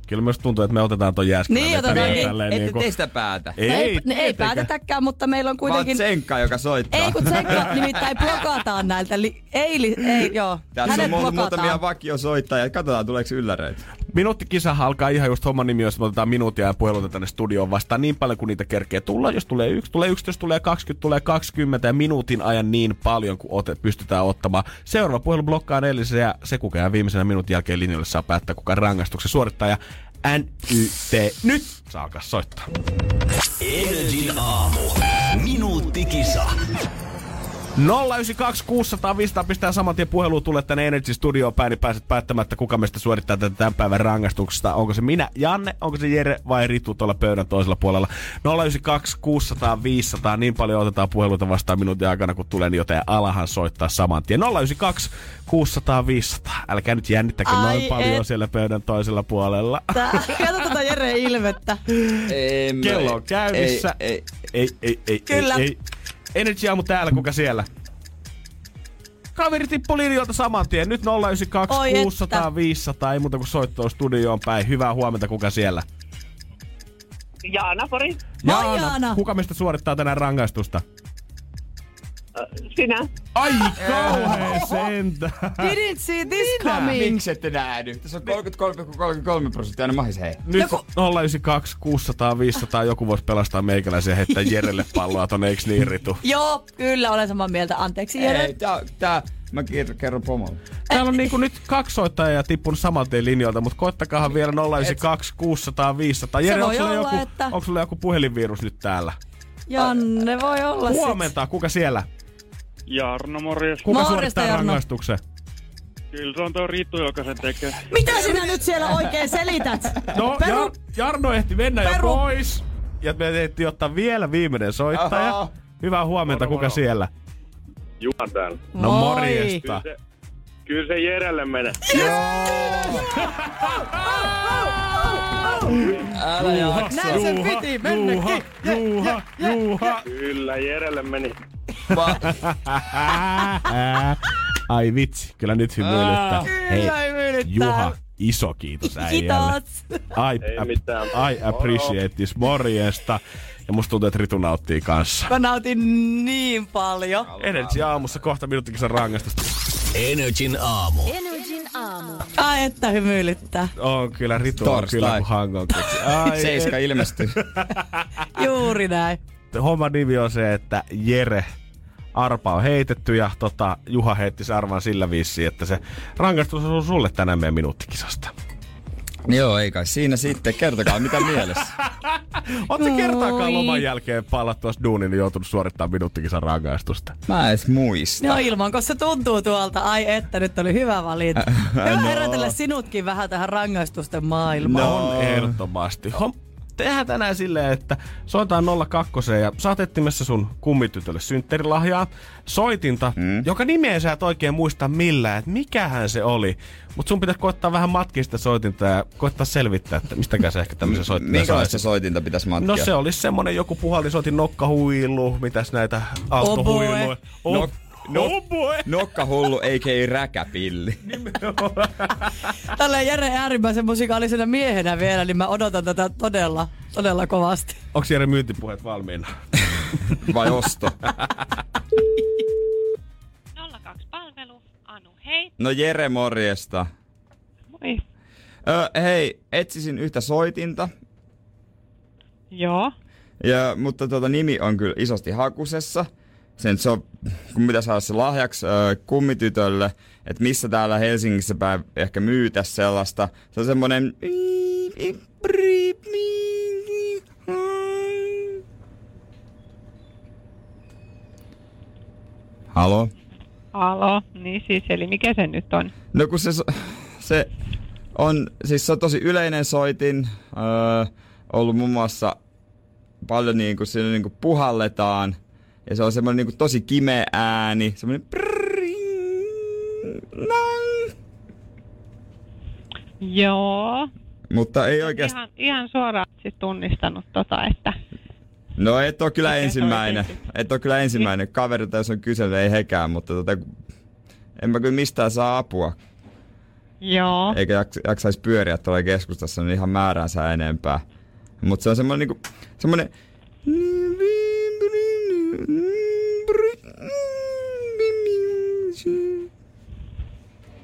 Kyllä myös tuntuu, että me otetaan ton jääskälän Niin, otetaan, niin. tälleen Ette niinku- te sitä päätä. No ei, ei, ei tietenkään. päätetäkään, mutta meillä on Vaan kuitenkin... Tsenkka, joka soittaa. Ei kun Tsekka nimittäin blokataan näiltä. Li, ei, li, ei, joo. Tässä Hänet on mu- blokataan. muutamia vakiosoittajia. Katsotaan, tuleeko ylläreitä. Minuuttikisa alkaa ihan just homman nimi, jos otetaan minuutia ja puheluita tänne studioon vastaan niin paljon kuin niitä kerkee tulla. Jos tulee yksi, tulee 11, tulee 20, tulee 20 ja minuutin ajan niin paljon kuin otet, pystytään ottamaan. Seuraava puhelu blokkaa edellisen ja se kuka jää viimeisenä minuutin jälkeen linjalle saa päättää kuka rangaistuksen suorittaa ja NYT nyt saa alkaa soittaa. Energin aamu. Minuuttikisa. 092 600 500 pistää saman tien puheluun tulee tänne Energy Studioon päin, niin pääset päättämään, että kuka meistä suorittaa tätä tämän päivän rangaistuksesta. Onko se minä, Janne, onko se Jere vai Ritu tuolla pöydän toisella puolella. 092 600 500, niin paljon otetaan puheluita vastaan minuutin aikana, kun tulee, niin joten alahan soittaa saman tien. 092 600 500. Älkää nyt jännittäkö Ai noin paljon et. siellä pöydän toisella puolella. Tää, kato tätä Jere ilmettä. Ei, Kello on käynnissä. Ei, ei. Ei, ei, ei, Kyllä. ei, ei. Energy aamu täällä, kuka siellä? Kaveri tippui linjoilta saman tien. Nyt 092 Oi 600 että. 500. Ei muuta kuin soittoa studioon päin. Hyvää huomenta, kuka siellä? Jaana Pori, Moi, Jaana. Kuka meistä suorittaa tänään rangaistusta? Sinä. Ai kauhea sentä. Didn't see this coming. Miksi ette nähnyt? Tässä on 33,33 prosenttia aina mahis, hei. Nyt Joku- 092 600 500. Joku voisi pelastaa meikäläisen ja heittää Jerelle palloa tonne, eiks niin Ritu? Joo, kyllä olen samaa mieltä. Anteeksi Jere. Ei, tää, tää, mä ker- kerron pomolle. Täällä on niinku nyt kaksi soittajaa tippunut saman tien linjoilta, mutta koittakaahan vielä 092 600 500. Jere, onko sulla, joku, että- onko sulla joku puhelinvirus nyt täällä? Janne voi olla sit. Huomenta, kuka siellä? Jarno, morjes. Kuka Morjesta, suorittaa Jarno. rangaistuksen? Kyllä se on tuo Ritu, joka sen tekee. Mitä sinä nyt siellä oikein selität? No, Peru- Jar- Jarno ehti mennä Peru- jo pois. Ja me tehtiin ottaa vielä viimeinen soittaja. Aha. Hyvää huomenta, Moro, kuka moro. siellä? Juhan täällä. No Moi. morjesta. Se, kyllä se Jerelle menee. Älä jaksa. Näin sen piti mennäkin. Juha, Juha, Juha. Kyllä Jerelle meni. Va- Ai vitsi, kyllä nyt hymyilyttää. Hei, Kyllä hymyilyttää. Juha, iso kiitos äijälle. Kiitos. I, Ei mitään. I appreciate this morjesta. Ja musta tuntuu, että Ritu nauttii kanssa. Mä nautin niin paljon. Energy aamussa kohta minuuttikin rangaistusta. Energin aamu. Energin aamu. Ai että hymyilyttää. On kyllä, Ritu on Torstai. kyllä kun hangon. Ai, Seiska ilmestyy. Juuri näin. Homman nimi on se, että Jere arpa on heitetty ja tota, Juha heitti se arvan sillä viisiin, että se rangaistus on sulle tänään meidän minuuttikisasta. Joo, ei kai siinä sitten. Kertokaa mitä mielessä. Oletko kertaakaan loman jälkeen palattu tuossa duuniin niin joutunut suorittamaan minuuttikisan rangaistusta? Mä en edes muista. No ilman, kun se tuntuu tuolta. Ai että, nyt oli hyvä valinta. Hyvä herätellä sinutkin vähän tähän rangaistusten maailmaan. No. On ehdottomasti. Hom- tehdään tänään silleen, että soitaan 02 ja saat ettimässä sun kummitytölle synttärilahjaa. Soitinta, mm. joka nimeä sä et oikein muista millään, että mikähän se oli. Mutta sun pitäisi koittaa vähän matkia sitä soitinta ja koittaa selvittää, että mistäkään se ehkä tämmöisen soittimen Minkälaista saisi. soitinta pitäisi matkia? No se olisi semmonen joku puhallisoitin nokkahuilu, mitäs näitä altohuiluja. No, no, oh boy. nokkahullu, a.k.a. räkäpilli. Tällä Jere äärimmäisen musikaalisena miehenä vielä, niin mä odotan tätä todella, todella kovasti. Onko Jere myyntipuheet valmiina? Vai osto? 02 palvelu. Anu, hei. No Jere, morjesta. Moi. Ö, hei, etsisin yhtä soitinta, Joo. ja, mutta tuota, nimi on kyllä isosti hakusessa. Sen se on, kun mitä saada se lahjaksi ö, kummitytölle, että missä täällä Helsingissä päin ehkä myytä sellaista. Se on semmonen... Halo? Alo. Niin siis, eli mikä se nyt on? No kun se, so- se on, siis se on tosi yleinen soitin, öö, ollut muun muassa paljon niin kuin siinä niin kuin puhalletaan, ja se on semmoinen niin kuin tosi kimeä ääni, semmoinen. Joo. Mutta ei oikeasti, Ihan, ihan suoraan sit tunnistanut tota, että... no et ole kyllä ensimmäinen, et ole kyllä ensimmäinen, kaverilta jos on kysellyt, ei hekään, mutta tota, en mä kyllä mistään saa apua, Joo. eikä jaks- jaksaisi pyöriä tuolla keskustassa niin ihan määränsä enempää. Mutta se on semmoinen niinku, semmoinen...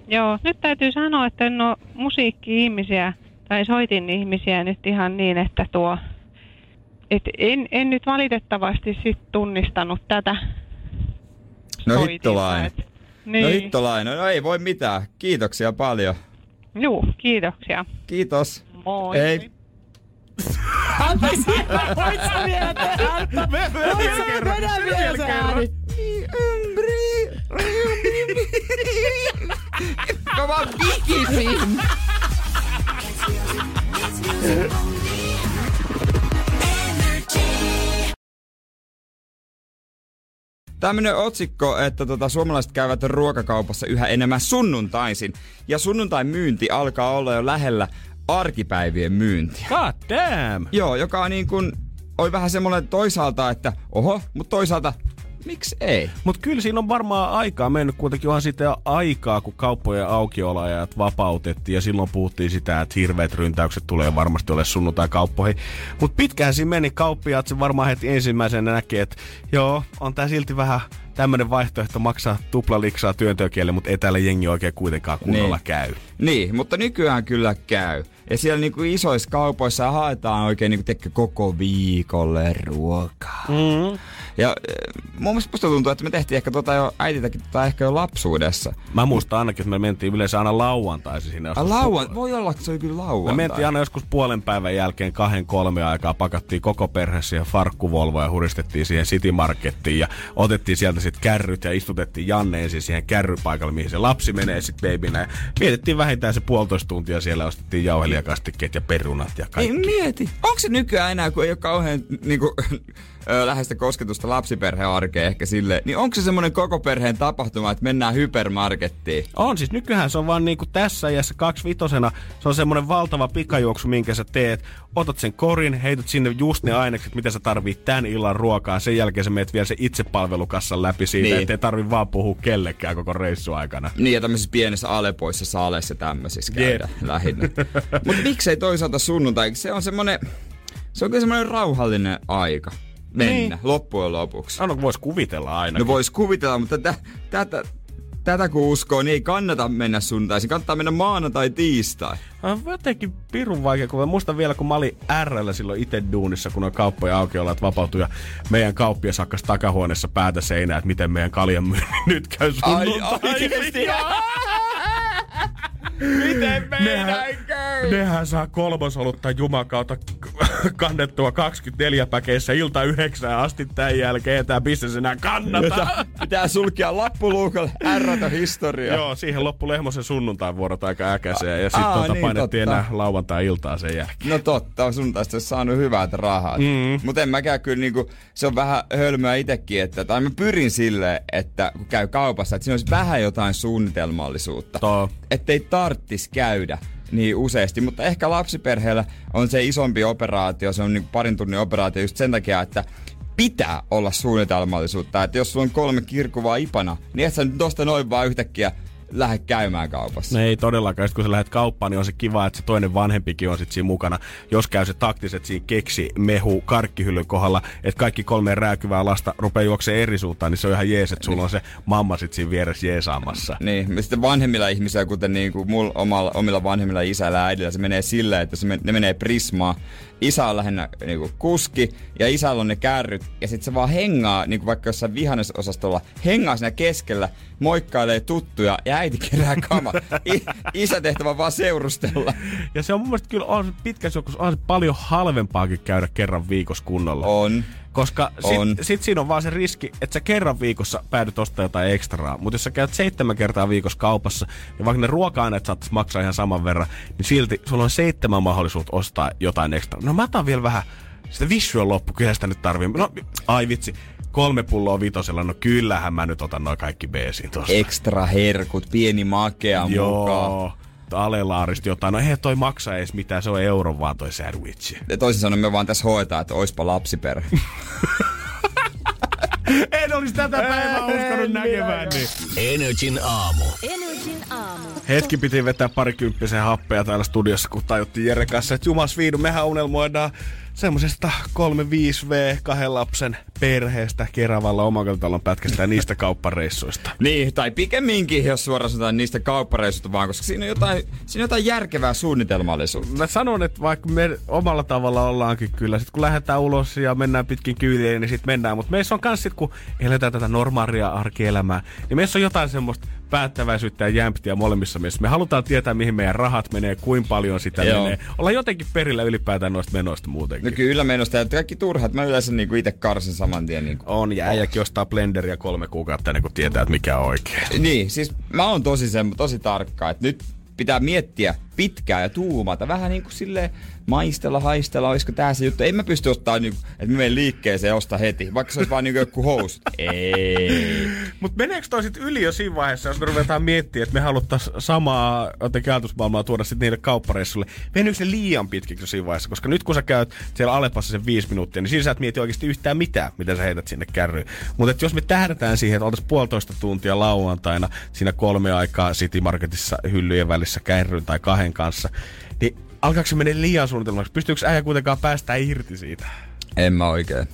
Joo, nyt täytyy sanoa, että en ole musiikki-ihmisiä tai soitin ihmisiä nyt ihan niin, että tuo... Et en, en nyt valitettavasti sit tunnistanut tätä No soitinta, hittolainen. et- No Niin. hittolainen, no ei voi mitään. Kiitoksia paljon. Juu, kiitoksia. Kiitos. Moi. Ei. Anteeksi, voit sä vielä tehdä? Voit sä vielä se ääni? Mä vaan vikisin. Tämmönen otsikko, että tota, suomalaiset käyvät ruokakaupassa yhä enemmän sunnuntaisin. Ja sunnuntain myynti alkaa olla jo lähellä arkipäivien myyntiä. God damn! Joo, joka on niin kuin, oli vähän semmoinen toisaalta, että oho, mutta toisaalta, miksi ei? Mutta kyllä siinä on varmaan aikaa mennyt, kuitenkin onhan siitä jo aikaa, kun kauppojen aukioloajat vapautettiin ja silloin puhuttiin sitä, että hirveät ryntäykset tulee varmasti ole sunnuntai kauppoihin. Mutta pitkään siinä meni kauppiaat, se varmaan heti ensimmäisenä näkee, että joo, on tää silti vähän tämmöinen vaihtoehto maksaa tuplaliksaa työntekijöille, mutta ei täällä jengi oikein kuitenkaan kunnolla Niin. käy. Niin, mutta nykyään kyllä käy. Ja siellä niinku isoissa kaupoissa haetaan oikein niinku tekee koko viikolle ruokaa. Mm. Ja äh, mun mielestä musta tuntuu, että me tehtiin ehkä tota jo äitiltäkin tota ehkä jo lapsuudessa. Mä muistan ainakin, että me mentiin yleensä aina lauantaisin sinne. A, joskus lauan, voi olla, että se oli kyllä Me lauantai. mentiin aina joskus puolen päivän jälkeen kahden kolme aikaa, pakattiin koko perhe siihen farkkuvolvoon ja huristettiin siihen City Markettiin ja otettiin sieltä sitten kärryt ja istutettiin Janne ensin siihen kärrypaikalle, mihin se lapsi menee sitten babynä. Ja vietettiin vähintään se puolitoista tuntia siellä, ostettiin jauhelijakastikkeet ja perunat ja Ei kaikki. mieti, onko se nykyään enää, kun ei ole kauhean niinku, ö, läheistä kosketusta lapsiperheen arkeen ehkä sille, niin onko se semmoinen koko perheen tapahtuma, että mennään hypermarkettiin? On siis, nykyään se on vaan niinku tässä iässä kaksivitosena, se on semmonen valtava pikajuoksu, minkä sä teet. Otat sen korin, heität sinne just ne ainekset, mitä sä tarvit tän illan ruokaa. Sen jälkeen sä meet vielä se itsepalvelukassan läpi siitä, Niin. ettei tarvi vaan puhua kellekään koko reissu aikana. Niin, ja tämmöisissä pienissä alepoissa, saaleissa tämmöisissä käydä lähinnä. Mutta miksei toisaalta sunnuntai? Se on semmonen, se on kyllä semmonen rauhallinen aika mennä niin. loppujen lopuksi. Sano, vois kuvitella aina. No vois kuvitella, mutta tä, tätä, tätä kun uskoo, niin ei kannata mennä sunnuntaisin. Kannattaa mennä maanantai tiistai. On jotenkin pirun vaikea, kun mä muistan vielä, kun mä olin RL silloin itse duunissa, kun on kauppoja auki olla, että vapautui ja meidän kauppias hakkas takahuoneessa päätä seinään, että miten meidän kaljan nyt käy sunnuntaiksi. Miten Nehän, nehän saa kolmosolutta jumakauta kannettua 24 päkeissä ilta yhdeksään asti tämän jälkeen. Tämä bisnes enää kannata. Pitää, pitää sulkea lappuluukalle, ärrätä historiaa. Joo, siihen loppu Lehmosen sunnuntain vuorot aika äkäiseen ja sitten tuota niin, painettiin totta. enää lauantai-iltaa sen jälkeen. No totta, sunnuntaista olisi saanut hyvät rahat. Mm. Mutta en mäkään kyllä niinku, se on vähän hölmöä itekin, että, tai mä pyrin silleen, että kun käy kaupassa, että siinä olisi vähän jotain suunnitelmallisuutta. Too. Ettei tarttis käydä niin useasti, mutta ehkä lapsiperheellä on se isompi operaatio, se on niin parin tunnin operaatio just sen takia, että pitää olla suunnitelmallisuutta. Että jos sulla on kolme kirkuvaa ipana, niin et sä nyt tosta noin vaan yhtäkkiä lähde käymään kaupassa. No ei todellakaan. Sitten kun sä lähdet kauppaan, niin on se kiva, että se toinen vanhempikin on sit siinä mukana. Jos käy se taktiset siinä keksi, mehu, karkkihyllyn kohdalla, että kaikki kolme rääkyvää lasta rupeaa juoksemaan eri suuntaan, niin se on ihan jees, että sulla on se mamma sit siinä vieressä jeesaamassa. Niin, ja sitten vanhemmilla ihmisillä, kuten niin kuin mulla omalla, omilla vanhemmilla isällä ja äidillä, se menee silleen, että se men, ne menee prismaa. Isä on lähinnä niin kuin kuski ja isällä on ne kärryt ja sitten se vaan hengaa, niin kuin vaikka jossain vihannesosastolla, hengaa siinä keskellä, moikkailee tuttuja ja äiti kerää kama. I, isä tehtävä vaan seurustella. Ja se on mun mielestä kyllä on pitkässä juoksussa on se paljon halvempaakin käydä kerran viikossa kunnolla. On. Koska On. sit, sit siinä on vaan se riski, että sä kerran viikossa päädyt ostaa jotain ekstraa. Mutta jos sä käyt seitsemän kertaa viikossa kaupassa, niin vaikka ne ruoka-aineet saattaisi maksaa ihan saman verran, niin silti sulla on seitsemän mahdollisuutta ostaa jotain ekstraa. No mä otan vielä vähän sitä visual loppu, kyllä sitä nyt tarvii. No, ai vitsi, kolme pulloa vitosella, no kyllähän mä nyt otan noin kaikki beesiin tosta. Ekstra herkut, pieni makea mukaan. Alelaarista jotain. No ei toi maksa edes mitään, se on euro vaan toi sandwich. Ja toisin sanoen me vaan tässä hoetaan, että oispa lapsiperhe. en olisi tätä päivää uskonut näkemään. Niin. Energin aamu. Energin aamu. Hetki piti vetää parikymppisen happea täällä studiossa, kun tajuttiin Jere kanssa, että jumas viidu, mehän unelmoidaan semmosesta 3-5V kahden lapsen perheestä Keravalla omakotitalon pätkästä ja niistä kauppareissuista. Niin, tai pikemminkin, jos suoraan sanotaan niistä kauppareisusta vaan, koska siinä on jotain, siinä on jotain järkevää suunnitelmallisuutta. Mä sanon, että vaikka me omalla tavalla ollaankin kyllä, sit kun lähdetään ulos ja mennään pitkin kyyliä, niin sit mennään. Mutta meissä on kans sit, kun eletään tätä normaalia arkielämää, niin meissä on jotain semmoista päättäväisyyttä ja jämptiä molemmissa meissä. Me halutaan tietää, mihin meidän rahat menee, kuinka paljon sitä Joo. menee. Ollaan jotenkin perillä ylipäätään noista menoista muutenkin. No kyllä menosta, ja kaikki turhat. Mä yleensä niinku itse karsin saman tien. Niinku. On, ja äijäkin ostaa blenderia kolme kuukautta ennen kuin tietää, että mikä on oikein. Niin, siis mä oon tosi, sen, tosi tarkka, että nyt pitää miettiä pitkään ja tuumata. Vähän niin kuin silleen maistella, haistella, olisiko tää se juttu. En mä pysty ottaa, niinku, että mä menen liikkeeseen ja ostaa heti, vaikka se olisi vaan niinku joku housut. Ei. Mutta meneekö toi sit yli jo siinä vaiheessa, jos me ruvetaan miettimään, että me haluttais samaa jotenkin ajatusmaailmaa tuoda sitten niille kauppareissulle? Meneekö se liian pitkiksi jo siinä vaiheessa? Koska nyt kun sä käyt siellä Alepassa sen viisi minuuttia, niin siinä sä et mieti oikeasti yhtään mitään, mitä sä heität sinne kärryyn. Mutta jos me tähdätään siihen, että oltaisiin puolitoista tuntia lauantaina siinä kolme aikaa City Marketissa hyllyjen välissä kärryn tai kahden kanssa, niin alkaako se mennä liian suunnitelmaksi? Pystyykö äijä kuitenkaan päästä irti siitä? En mä oikein.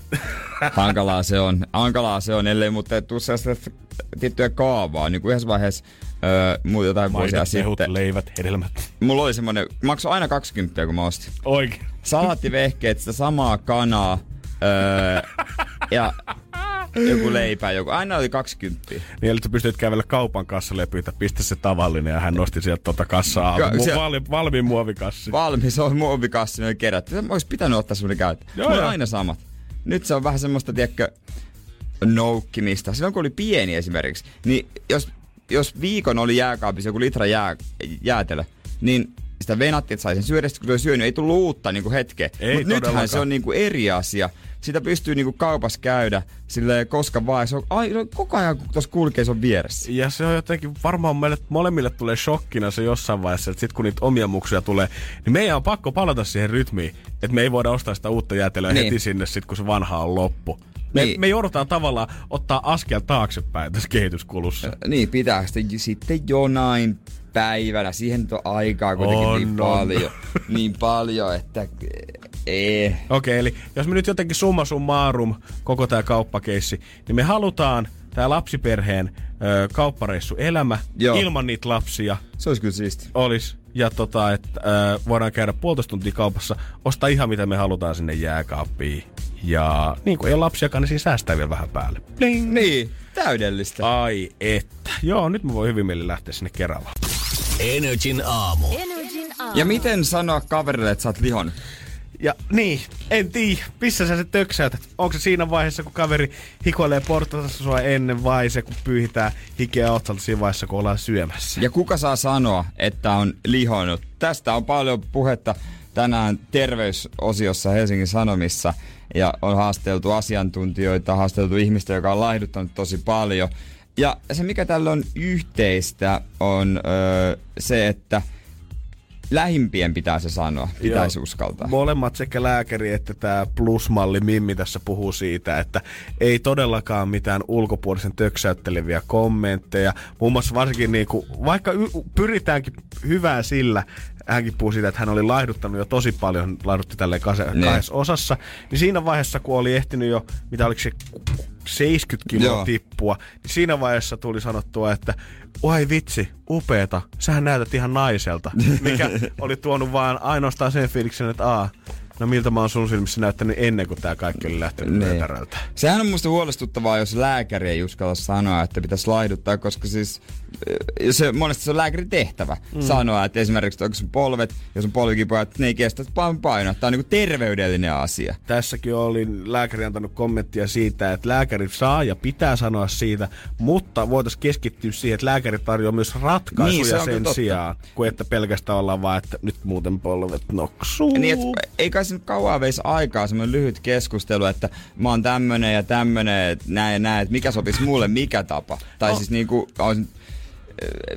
Hankalaa se on. Hankalaa se on, ellei mutta tuu sellaista tiettyä kaavaa. Niin kuin yhdessä vaiheessa öö, mulla jotain vuosia Maidot, mehut, sitten. leivät, hedelmät. Mulla oli semmonen, maksoi aina 20 kun mä ostin. Oikein. Salaattivehkeet, sitä samaa kanaa. Öö, ja joku leipä, joku. Aina oli 20. Niin, eli sä pystyt kävellä kaupan kassalle ja pyytää, pistä se tavallinen, ja hän nosti sieltä tota kassaa. Ka- Mu- se- valmi, valmiin muovikassi. Valmis on muovikassi, ne oli kerätty. Se olisi pitänyt ottaa semmonen käyttöön. Joo, on joo. aina samat. Nyt se on vähän semmoista, tiedätkö, noukkimista. Silloin kun oli pieni esimerkiksi, niin jos, jos viikon oli jääkaapissa joku litra jää, jäätelö, niin sitä venattiin, että sai sen syödä, kun se oli syönyt, ei tullut uutta niin kuin hetkeä. Mutta nythän se on niin kuin eri asia. Sitä pystyy niin kuin kaupassa käydä silleen koska vaan. Se on, ai, on koko ajan, kun tuossa kulkee, se on vieressä. Ja se on jotenkin, varmaan meille molemmille tulee shokkina se jossain vaiheessa, että sit kun niitä omia muksuja tulee, niin meidän on pakko palata siihen rytmiin, että me ei voida ostaa sitä uutta jäätelöä Niin. heti sinne sit, kun se vanha on loppu. Me, Niin. me joudutaan tavallaan ottaa askel taaksepäin tässä kehityskulussa. Niin, pitää sitten, sitten jonain päivänä. Siihen nyt on aikaa kuitenkin On, niin on. paljon. niin paljon, että ei. Okei, eli jos me nyt jotenkin summa summarum, koko tämä kauppakeissi, niin me halutaan tämä lapsiperheen ö, kauppareissu elämä Joo. ilman niitä lapsia Se olisi kyllä siisti. olisi. Ja tota, että ö, voidaan käydä puolitoista tuntia kaupassa, ostaa ihan mitä me halutaan sinne jääkaappiin. Ja niin kuin ei ole lapsiakaan, niin siinä säästää vielä vähän päälle. Bling. Niin, täydellistä. Ai että. Joo, nyt mä voin hyvin mieli lähteä sinne Keravalle. Energin aamu. Energin aamu. Ja miten sanoa kaverille, että sä oot lihon? Ja niin, en tiedä, missä sä se töksäytät. Onko se siinä vaiheessa, kun kaveri hikoilee portaassa sua ennen vai se, kun pyyhitään hikeä otsalta siinä vaiheessa, kun ollaan syömässä? Ja kuka saa sanoa, että on lihonnut? Tästä on paljon puhetta tänään terveysosiossa Helsingin Sanomissa. Ja on haasteltu asiantuntijoita, haasteltu ihmistä, joka on laihduttanut tosi paljon. Ja se, mikä tällä on yhteistä, on öö, se, että lähimpien pitää se sanoa, pitäisi Joo. uskaltaa. Molemmat sekä lääkäri että tämä plusmalli Mimmi tässä puhuu siitä, että ei todellakaan mitään ulkopuolisen töksäytteleviä kommentteja. Muun muassa varsinkin niinku, vaikka y- pyritäänkin hyvää sillä, hänkin puhuu siitä, että hän oli laihduttanut jo tosi paljon, laihdutti tälleen Ne. kahdessa osassa, niin siinä vaiheessa, kun oli ehtinyt jo, mitä oliko se 70 kiloa Joo. tippua, niin siinä vaiheessa tuli sanottua, että oi vitsi, upeeta, sähän näytät ihan naiselta, mikä oli tuonut vaan ainoastaan sen fiiliksen, että aa, no miltä mä oon sun silmissä näyttänyt ennen kuin tää kaikki oli lähtenyt Niin. Sehän on musta huolestuttavaa, jos lääkäri ei uskalla sanoa, että pitäisi laihduttaa, koska siis se, monesti se on lääkärin tehtävä mm. sanoa, että esimerkiksi onko sun polvet, jos on polvikipuja, että ne ei kestä painoa. Tämä on niinku terveydellinen asia. Tässäkin oli lääkäri antanut kommenttia siitä, että lääkäri saa ja pitää sanoa siitä, mutta voitaisiin keskittyä siihen, että lääkäri tarjoaa myös ratkaisuja Niin, se sen totta. sijaan, kuin että pelkästään ollaan vaan, että nyt muuten polvet noksuu. Niin, et, ei kai se nyt kauan veisi aikaa semmoinen lyhyt keskustelu, että mä oon tämmönen ja tämmönen, että näin ja näin, että mikä sopisi mulle, mikä tapa. Tai No. siis niinku, on eh,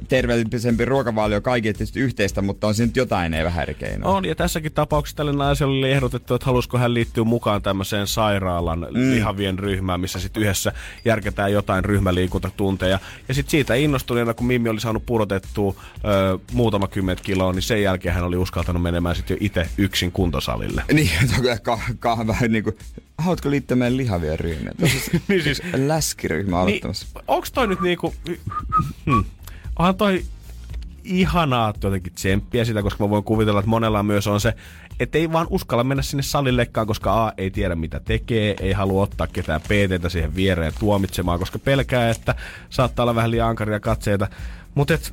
terveellisempi ruokavalio kaikille tietysti yhteistä, mutta on siinä nyt jotain ei vähän eri keinoa. On, ja tässäkin tapauksessa tälle naiselle oli ehdotettu, että halusiko hän liittyä mukaan tämmöiseen sairaalan mm. lihavien ryhmään, missä sitten yhdessä järketään jotain ryhmäliikuntatunteja. Ja sitten siitä innostuneena, kun Mimmi oli saanut pudotettua ö, muutama kymmentä kiloa, niin sen jälkeen hän oli uskaltanut menemään sitten jo itse yksin kuntosalille. Niin, se on kyllä ka- ka- vähän niinku, haluatko liittyä meidän lihavien ryhmään? On niin siis, läskiryhmä aloittamassa. niin, onks toi nyt niinku... Hmm, onhan toi ihanaa jotenkin tsemppiä sitä, koska mä voin kuvitella, että monella myös on se, että ei vaan uskalla mennä sinne salillekaan, koska A ei tiedä mitä tekee, ei halua ottaa ketään PTtä siihen viereen tuomitsemaan, koska pelkää, että saattaa olla vähän liian ankaria katseita. Mutta et,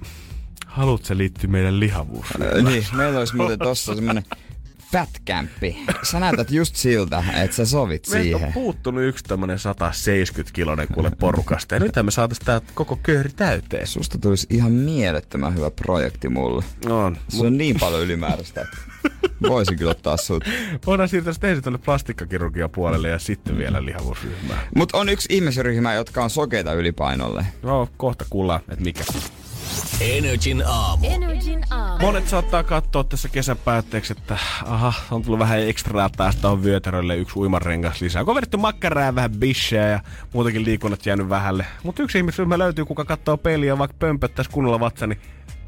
haluat se liittyä meidän lihavuus? Äh, niin, meillä olisi muuten tossa semmonen fat campi. Sä näytät just siltä, että sä sovit Meiltä on siihen. puuttunut yksi tämmönen 170 kilonen kuule porukasta. Ja nythän me saatais tää koko kööri täyteen. Susta tulisi ihan mielettömän hyvä projekti mulle. On. Se on niin paljon ylimääräistä, voisin kyllä ottaa sut. Voidaan siirtää sitten ensin tuonne plastikkakirurgian puolelle ja sitten vielä lihavuusryhmään. Mutta on yksi ihmisryhmä, jotka on sokeita ylipainolle. No, kohta kuullaan, että mikä. Energin aamu. Energin aamu. Monet saattaa katsoa tässä kesän päätteeksi, että aha, on tullut vähän ekstraa taas tuohon vyötärölle yksi uimarengas lisää. Kun on vedetty makkaraa ja vähän bisheä ja muutenkin liikunnat jäänyt vähälle. Mutta yksi ihmisryhmä löytyy, kuka katsoo peliä vaikka pömpöttäisi kunnolla vatsa, niin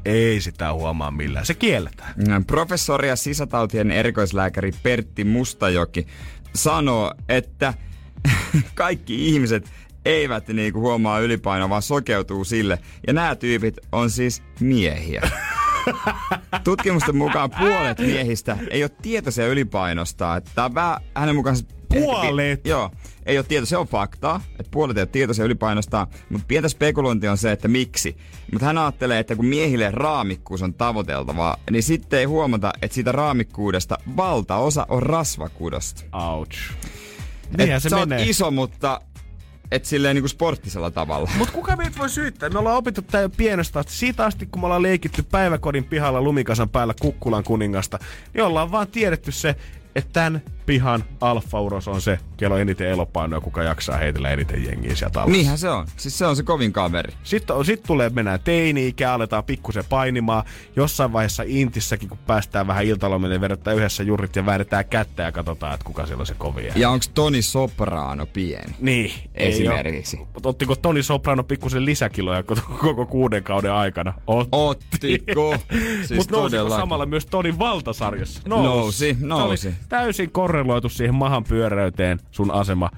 ei sitä huomaa millään. Se kielletään. Professori ja sisätautien erikoislääkäri Pertti Mustajoki sanoo, että kaikki ihmiset eivät niinku huomaa ylipainoa, vaan sokeutuu sille. Ja nämä tyypit on siis miehiä. Tutkimusten mukaan puolet miehistä ei ole tietoisia ylipainosta. Että tää on vähän hänen mukaan... Puolet? Joo, ei ole tieto, se on faktaa, että puolet ei ole tietoisia ylipainosta, mutta pientä spekulointia on se, että miksi. Mutta hän ajattelee, että kun miehille raamikkuus on tavoiteltavaa, niin sitten ei huomata, että siitä raamikkuudesta valtaosa on rasvakudosta. Ouch. Niinhän se oot menee. iso, mutta et silleen niinku sporttisella tavalla. Mutta kuka meitä voi syyttää? Me ollaan opittu tää jo pienestä asti. Siitä asti, kun me ollaan leikitty päiväkodin pihalla lumikasan päällä Kukkulan kuningasta, niin ollaan vaan tiedetty se, että tämän pihan alfauros on se, kello on eniten elopainoa, kuka jaksaa heitellä eniten jengiä sieltä alas. Niinhän se on. Siis se on se kovin kaveri. Sitten on, sit tulee, mennään teini-ikään, aletaan pikkusen painimaan. Jossain vaiheessa Intissäkin, kun päästään vähän iltalomille, vedetään yhdessä jurit ja väännetään kättä ja katsotaan, että kuka siellä on se kovin. Ja onko Toni Soprano pieni? Niin, Esimerkiksi. oo. Mut Ottiko Toni Soprano pikkusen lisäkiloja koko- kuuden kauden aikana? Otti. Ottiko? Siis Mutta samalla myös Tonin valtasarjassa? Nousi, nousi. Oli täysin korreloitu siihen mahan pyöreyteen sun asema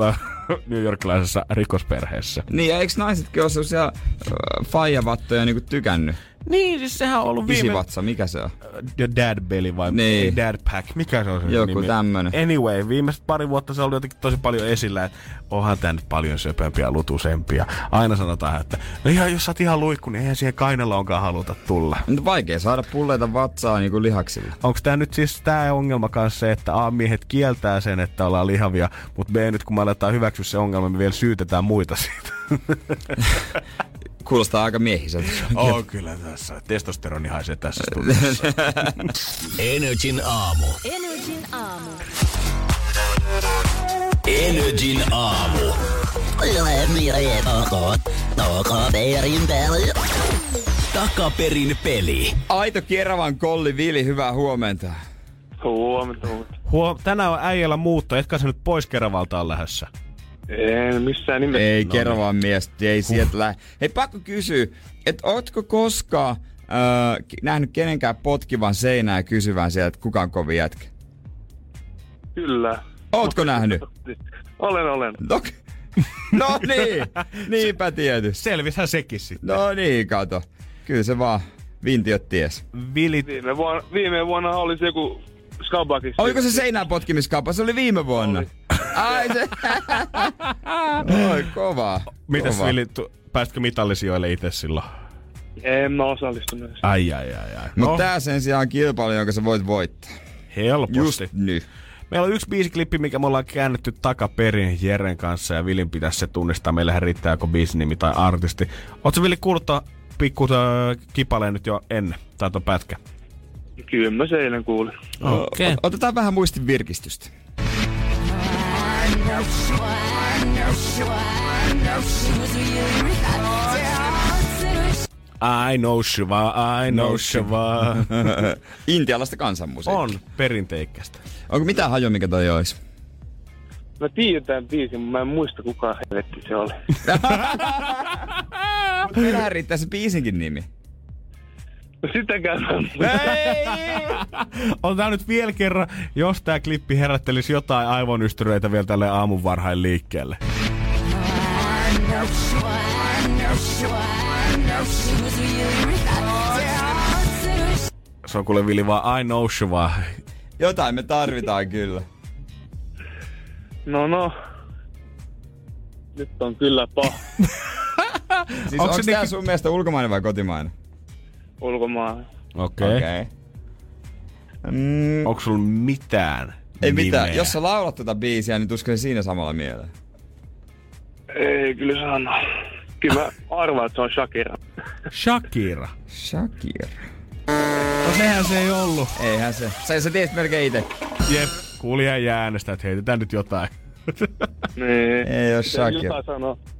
äh, New Yorkilaisessa rikosperheessä. Niin, ja eikö naisetkin ole sellaisia äh, faijavattoja niinku tykännyt? Niin, siis sehän on ollut viime... Isivatsa, mikä se on? The Dad Belly vai Niin. Dad Pack, mikä se on se Joku nimi? tämmönen. Anyway, viimeiset pari vuotta se on ollut jotenkin tosi paljon esillä, että onhan tää nyt paljon söpömpiä ja lutusempia. Aina sanotaan, että no ihan, jos sä oot ihan luikku, niin eihän siihen kainalla onkaan haluta tulla. Nyt vaikea saada pulleita vatsaa niinku lihaksilla. Onko tämä nyt siis tämä ongelma kanssa se, että A, miehet kieltää sen, että ollaan lihavia, mutta B, nyt kun me aletaan hyväksyä se ongelma, me vielä syytetään muita siitä. Kuulostaa aika miehiseltä. Oo, kyllä tässä. Testosteroni haisee tässä studiossa. Energin aamu. Energin aamu. Energin aamu. Takaperin peli. Aito Keravan kolli Vili, hyvää huomenta. Huomenta. Huom, tänään on äijällä muutto, etkä sä nyt pois Keravaltaan lähdössä. En missään nimessä. Ei no, Keravan mies, ei sieltä lähde. Hei, pakko kysyä, että ootko koskaan öö, nähnyt kenenkään potkivan seinää ja kysyvän sieltä, että kuka on kovin jätkä? Kyllä. Ootko nähnyt? Olen, olen. No, no niin, niinpä tietysti. Selvishän sekin sitten. No niin, kato. Kyllä se vaan vintiöt ties. Vilit, Viime vuonna, viime vuonna oli se joku Skabakissa. Oliko se seinään potkimiskauppa? Se oli viime vuonna. Oli. Ai se. Oi, kova. mitäs kova. Vili, tu- päästkö mitallisijoille itse silloin? En mä osallistunut. Ai, ai, ai, ai. Mutta No, tää sen sijaan on kilpailu, jonka sä voit voittaa. helposti. Just nyt. Meillä on yksi biisiklippi, mikä me ollaan käännetty takaperin Jeren kanssa ja Vilin pitäisi se tunnistaa. Meillähän riittää joko biisinimi tai artisti. Oletko Vili kuullut pikku kipaleen nyt jo ennen? Tai tuon pätkä? Kyllä mä se eilen kuulin. Okei. Ot- Otetaan vähän muistin virkistystä. I know Shiva, I know Shiva. Intialaista kansanmusiikkia. on perinteikästä. Onko mitään hajua, mikä toi olisi? Mä tiedän tämän biisin, mutta mä en muista kuka helvetti se oli. Meillähän riittää se biisinkin nimi. Sitäkään. On tää nyt vielä kerran, jos tää klippi herättelisi jotain aivonystyröitä vielä tälle aamun varhain liikkeelle. Se on kuule Vili vaan I know Shiva. Jotain me tarvitaan kyllä. No no. Nyt on kyllä paha Siis Onks onko se tää niinku- sun mielestä ulkomainen vai kotimainen? Ulkomaan. Okei. Okay. Okei. Mm, Onko sulla mitään ei nimeä? mitään. Jos sä laulat tota biisiä, niin tusko se siinä samalla mieleen. Ei kyllä sano. Kyllä mä arvaan, että se on Shakira. Shakira. Shakira. No sehän se ei ollut. Eihän se. Sä, sä tiedät melkein itse. Jep, kuulija jää äänestä, että heitetään nyt jotain. Niin. Ei oo Se Shakira.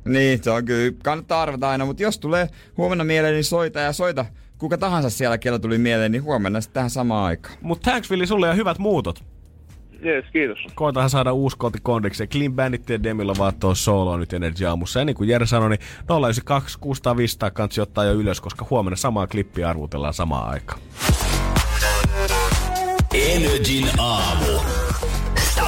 Niin, se on kyllä. Kannattaa arvata aina, mutta jos tulee huomenna mieleen, niin soita ja soita kuka tahansa siellä, kellä tuli mieleen, niin huomenna sitten tähän samaan aikaan. Mut thanks Vili sulle ja hyvät muutot. Jees, kiitos. Koitahan saada uusi koti kondiksi. Clean Bandit ja Demilla vaattoo soloa nyt Energy aamussa. Ja niin kuin Jere sanoi, niin 092 600 500 kansi ottaa jo ylös, koska huomenna samaa klippiä arvutellaan samaan aikaan. Energin aamu.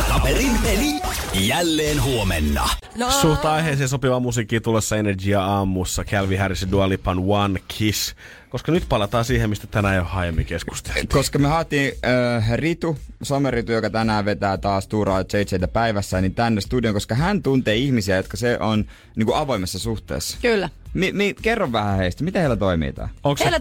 Takaperin peli. Jälleen huomenna. No. Suht aiheeseen sopiva musiikki tulossa Energia aamussa. Calvin Harris ja Dua Lipan One Kiss. Koska nyt palataan siihen, mistä tänään jo aiemmin keskusteltiin. Koska me haettiin äh, Ritu, someritu, joka tänään vetää taas tuuraa JJtä päivässä, niin tänne studion, koska hän tuntee ihmisiä, jotka se on niin kuin avoimessa suhteessa. Kyllä. Mi- mi- kerro vähän heistä, miten heillä toimii tää? Onko se, Heillä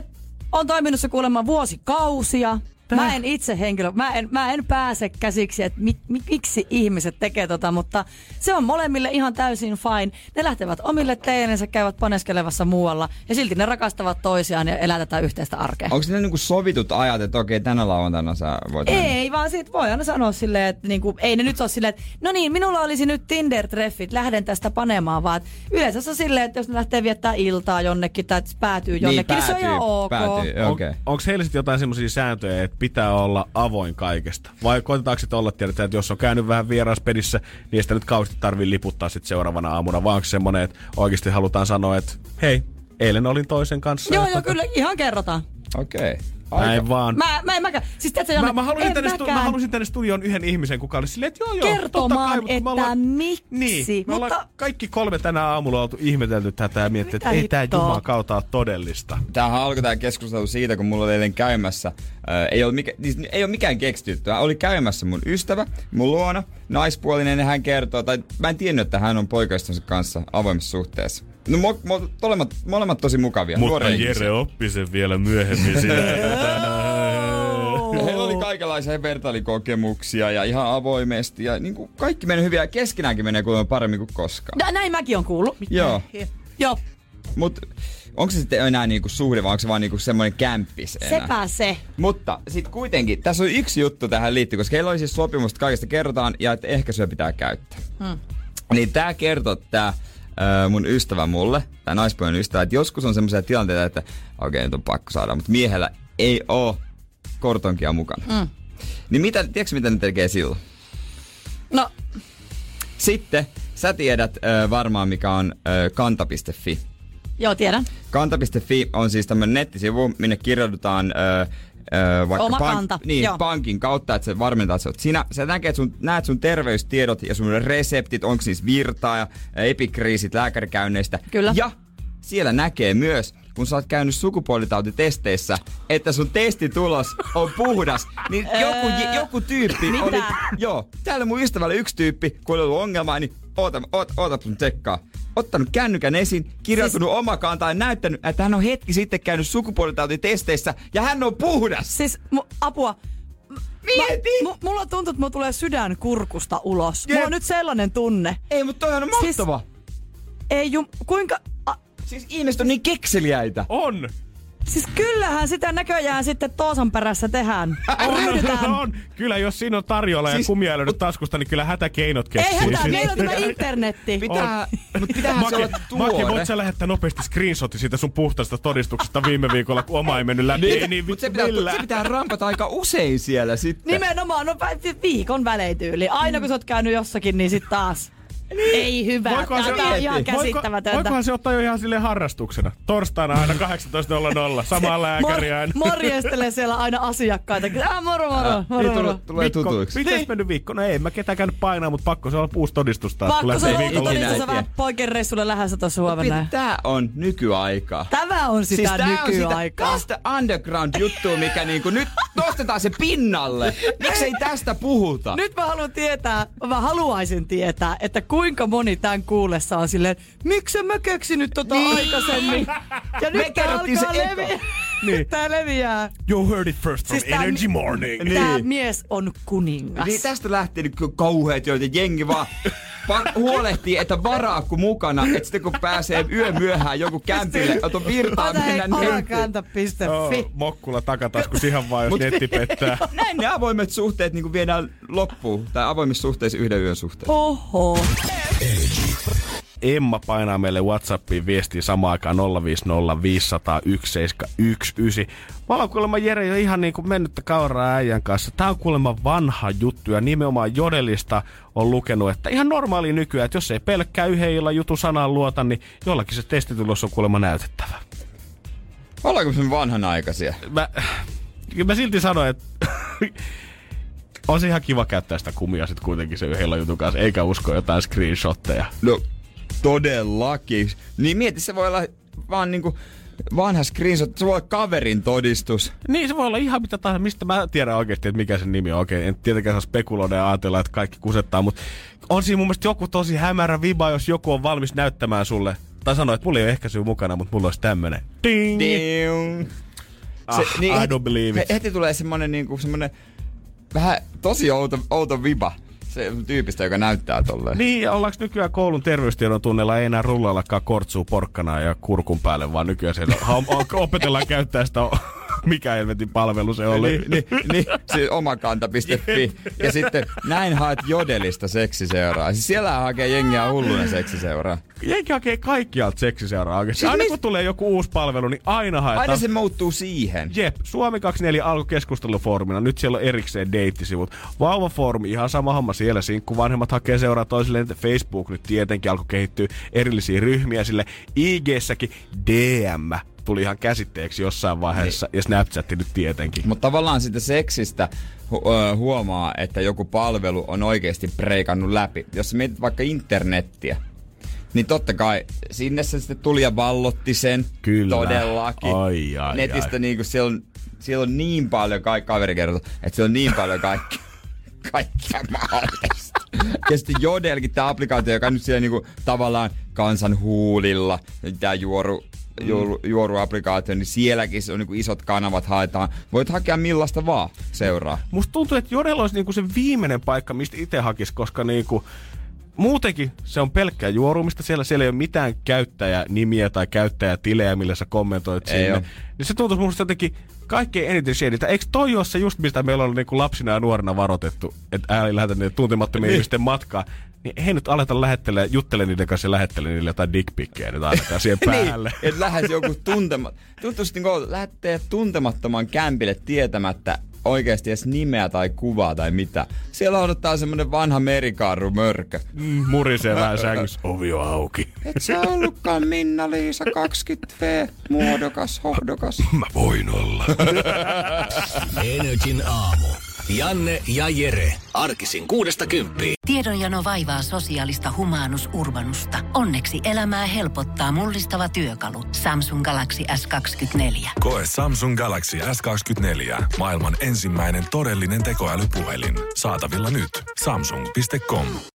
on toiminut se kuulemma vuosikausia. Mä en itse henkilö, mä en, mä en pääse käsiksi, että mi, mi, miksi ihmiset tekee tota, mutta se on molemmille ihan täysin fine. Ne lähtevät omille teillensä, käyvät paneskelevassa muualla ja silti ne rakastavat toisiaan ja elää tätä yhteistä arkea. Onko ne niinku sovitut ajat, että okei, tänä lauantaina sä voit mennä? Ei, vaan siitä voi aina sanoa silleen, että niinku, ei ne nyt ole silleen, että no niin, minulla olisi nyt Tinder-treffit, lähden tästä panemaan, vaan yleensä se on silleen, että jos ne lähtee viettää iltaa jonnekin tai päätyy jonnekin, niin, se on ihan ok. Päätyy, on, okei. onko heillä sitten jotain semmoisia sääntöjä, että pitää olla avoin kaikesta? Vai koetetaanko sitten olla, tiedetään, että jos on käynyt vähän vieraspedissä, niin ei sitä nyt kauheasti tarvii liputtaa sitten seuraavana aamuna, vaan onko se semmoinen, että oikeasti halutaan sanoa, että hei, eilen olin toisen kanssa. Joo, ja joo, tota- kyllä ihan kerrotaan. Okei. Näin vaan. Mä, mä en mäkään. Siis tiedätkö, Janne, Mä, mä, halusin en tänne stu- mä halusin tänne studioon yhden ihmisen, kuka oli silleen, että joo joo, kertomaan, totta kai, mutta että ollaan, miksi. Niin, me ollaan Mutta kaikki kolme tänä aamulla oltu ihmetelty tätä ja miettinyt, että ei tää hittoa? Jumalan kautta ole todellista. Tämähän alkoi tämä keskustelu siitä, kun mulla oli eilen käymässä. Ää, ei, ole mikä, siis ei ole mikään keksitty. Oli käymässä mun ystävä, mun luona, naispuolinen, ja hän kertoo, tai mä en tiennyt, että hän on poikaystävänsä kanssa avoimessa suhteessa. No mo, mo, molemmat, molemmat tosi mukavia. nuoria ihmisiä. oppi sen vielä myöhemmin sinä heillä oli kaikenlaisia vertailikokemuksia ja ihan avoimesti. Ja niin kuin kaikki menee hyviä ja keskenäänkin menee kuulemma paremmin kuin koskaan. Nä- näin mäkin on kuullut. Joo. Joo, Mut onko se sitten enää niinku suhde vai onko se vaan niinku semmoinen kämppis enää? sepä se. Mutta sitten kuitenkin, tässä on yksi juttu tähän liittyy, koska heillä oli siis sopimus, että kaikesta kerrotaan ja että ehkä se pitää käyttää. Hmm. Niin tää kertoo tää ö, mun ystävä mulle, tää naispuolinen ystävä, että joskus on semmoisia tilanteita, että okei, okay, nyt on pakko saada, mutta miehellä ei oo kortonkia mukana. Mm. Niin mitä, tiedätkö mitä ne tekee silloin? No, Sitten sä tiedät ö, varmaan mikä on ö, kanta.fi. joo tiedän. Kanta.fi on siis tämmönen nettisivu, minne kirjaudutaan ö, ö, vaikka Oma kanta, niin, joo. pankin kautta, että se varmentaa, että sä oot sinä. Sä näkee, sun, näet sun terveystiedot ja sun reseptit, onko siis virtaa ja epikriisit lääkärikäynneistä. Kyllä. Ja siellä näkee myös, kun sä oot käynyt sukupuolitautitesteissä, että sun testitulos on puhdas, niin joku, joku tyyppi Mitä? oli... Joo, täällä mun ystävällä yksi tyyppi, kun oli ollut ongelmaa, niin oota, oota, oota sun tsekkaa. Ottanut kännykän esiin, kirjoittanut siis... oma kantaa ja näyttänyt, että hän on hetki sitten käynyt sukupuolitautitesteissä ja hän on puhdas. Siis mu- apua. Mieti! Mä, mu- mulla tuntuu, että mulla tulee sydän kurkusta ulos. Jep. Mulla on nyt sellainen tunne. Ei, mutta toihan on Siis- mahtava. Ei jum, kuinka... A, Siis ihmiset on niin kekseliäitä. On! Siis kyllähän sitä näköjään sitten Toosan perässä tehdään. On, Ryhdytään. on. Kyllä jos siinä on tarjolla Siis- ja kumia löydät taskusta, niin kyllä hätäkeinot keksii. Ei hätää, Siis- meillä on tämä internetti. Pitää, mutta pitäähän se Maki, olla Maki, tuore. voit sä lähettää nopeasti screenshotin siitä sun puhtaasta todistuksesta viime viikolla, kun oma ei mennyt läpi? Ei niin Mutta se pitää, se pitää rampata aika usein siellä sitten. Nimenomaan, no viikon väleityyli. Aina kun sä oot käynyt jossakin, niin sit taas. Ei hyvä. Voikohan se, Tämä on ihan voiko, käsittämätöntä. voikohan se ottaa jo ihan sille harrastuksena? Torstaina aina 18.00, sama lääkäri aina. Mor- morjestelee siellä aina asiakkaita. Ah, moro, moro, moro, Niin moro. tulee, tulee Viikko, tutuiksi. Miten Niin. mennyt viikko? No ei mä ketään käynyt painaa, mutta pakko se olla uusi todistus taas. kun Pakko se Näin, vähän poikien reissulle lähdössä tuossa huomenna. Tää on nykyaikaa. Tämä on sitä siis tää on sitä, nykyaikaa. tästä underground-juttua, mikä niinku nyt nostetaan se pinnalle. Miksei tästä puhuta? Nyt mä haluan tietää, mä haluaisin tietää, että kuinka moni tämän kuullessa on silleen, miksi mä keksinyt tota Niin. aikaisemmin? Ja Me nyt kerrottiin alkaa se eka. Niin. Tää leviää. You heard it first from Siis tää- Energy Morning. Niin. Tää mies on kuningas. Niin tästä lähtee nyt kauheat, joita jengi vaan pa- huolehtii, että varaakku mukana, että sitten kun pääsee yö myöhään joku kämpille, että on virtaa Ota hei, mennä nettiin. omakanta.fi. Oh, mokkula takataskus ihan vaan, jos Mut- netti pettää. Näin ne avoimet suhteet niin viedään loppuun. Tai avoimissa suhteissa yhden yön suhteessa. Oho. Emma painaa meille Whatsappiin viestiä samaan aikaan 050 500 1719. Mä olen kuulemma Jere jo ihan niin kuin mennyttä kauraa äijän kanssa. Tää on kuulemma vanha juttu ja nimenomaan Jodelista on lukenut, että ihan normaali nykyään, että jos ei pelkkää yhden illan jutun sanaan luota, niin jollakin se testitulos on kuulemma näytettävä. Ollaanko me vanhanaikaisia? Mä, mä silti sanoin, että on se ihan kiva käyttää sitä kumia sitten kuitenkin se yhden illan jutun kanssa, eikä usko jotain screenshotteja. No, todellakin. Niin mieti, se voi olla vaan niinku vanha screenshot, se voi olla kaverin todistus. Niin, se voi olla ihan mitä tahansa, mistä mä tiedän oikeasti, että mikä sen nimi on oikein. En tietenkään saa spekuloida ja ajatella, että kaikki kusettaa, mutta on siinä mun mielestä joku tosi hämärä viba, jos joku on valmis näyttämään sulle. Tai sanoo, että mulla ei ole ehkäisyä mukana, mutta mulla olisi tämmönen. Ding! Ding. Ah, I heti, don't believe it. he- Heti tulee semmonen niinku semmonen vähän tosi outo, outo viba. Se tyypistä, joka näyttää tolleen. Niin, ollaanko nykyään koulun terveystiedon tunnella ei enää rullaillakaan kortsuu porkkanaa ja kurkun päälle, vaan nykyään siellä opetellaan käyttää sitä, mikä helvetin palvelu se oli. Niin, niin, niin, se omakanta.fi. Ja sitten näin haet jodelista seksiseuraa. Siis siellä hakee jengiä hulluna seksiseuraa. Jenki hakee kaikkialta seksiseuraa oikeasti. Siis Aina mis- kun tulee joku uusi palvelu, niin aina haetaan. Aina se muuttuu siihen. Jep, Suomi 24 alkoi keskustelufoorumina. Nyt siellä on erikseen deittisivut. Vauvafoorumi, ihan sama homma siellä. Sinkku vanhemmat hakee seuraa toisilleen. Facebook nyt tietenkin alkoi kehittyä erillisiä ryhmiä sille. IG-säkin DM tuli ihan käsitteeksi jossain vaiheessa, niin. ja Snapchat nyt tietenkin. Mutta tavallaan sitä seksistä hu- huomaa, että joku palvelu on oikeasti preikannut läpi. Jos mietit vaikka internettiä, niin totta kai sinne se sitten tuli ja vallotti sen Kyllä. todellakin. Ai, ai, Netistä ai. niinku siellä on, siellä on niin paljon kaikki kaveri kertoo, että siellä on niin paljon kaikki, kaikkia mahdollista. Ja sitten Jodelkin tämä applikaatio, joka nyt siellä niinku tavallaan kansan huulilla, tämä juoru, juoru, juoruapplikaatio, niin sielläkin se on niinku isot kanavat haetaan. Voit hakea millaista vaan seuraa. Musta tuntuu, että Jodel olisi niinku se viimeinen paikka, mistä itse hakisi, koska niinku, muutenkin se on pelkkää juorumista. Siellä, siellä ei ole mitään käyttäjänimiä tai käyttäjätilejä, millä sä kommentoit Ei sinne. Niin se tuntuu musta jotenkin kaikkein eniten shadiltä. Eikö toi ole se just, mistä meillä on niinku lapsina ja nuorena varoitettu, että ääni lähetä niitä tuntemattomia Niin. ihmisten matkaa. Niin ei nyt aleta lähettelee, juttele niiden kanssa ja lähettele niille jotain dickpikkejä nyt ainakaan siihen päälle. Niin, että lähes joku tuntema... Tuntuisi niin kuin lähtee tuntemattoman kämpille tietämättä oikeasti edes nimeä tai kuvaa tai mitä. Siellä odottaa semmonen vanha merikaaru mörkö. Mm, Murisee vähän sängyssä. Ovi on auki. Et sä ollutkaan Minna-Liisa 20V, muodokas, hohdokas. Mä voin olla. Energin aamu. Janne ja Jere. Arkisin kuudesta kymppiin. Tiedonjano vaivaa sosiaalista humanus urbanusta. Onneksi elämää helpottaa mullistava työkalu. Samsung Galaxy S24. Koe Samsung Galaxy S24. Maailman ensimmäinen todellinen tekoälypuhelin. Saatavilla nyt. Samsung.com.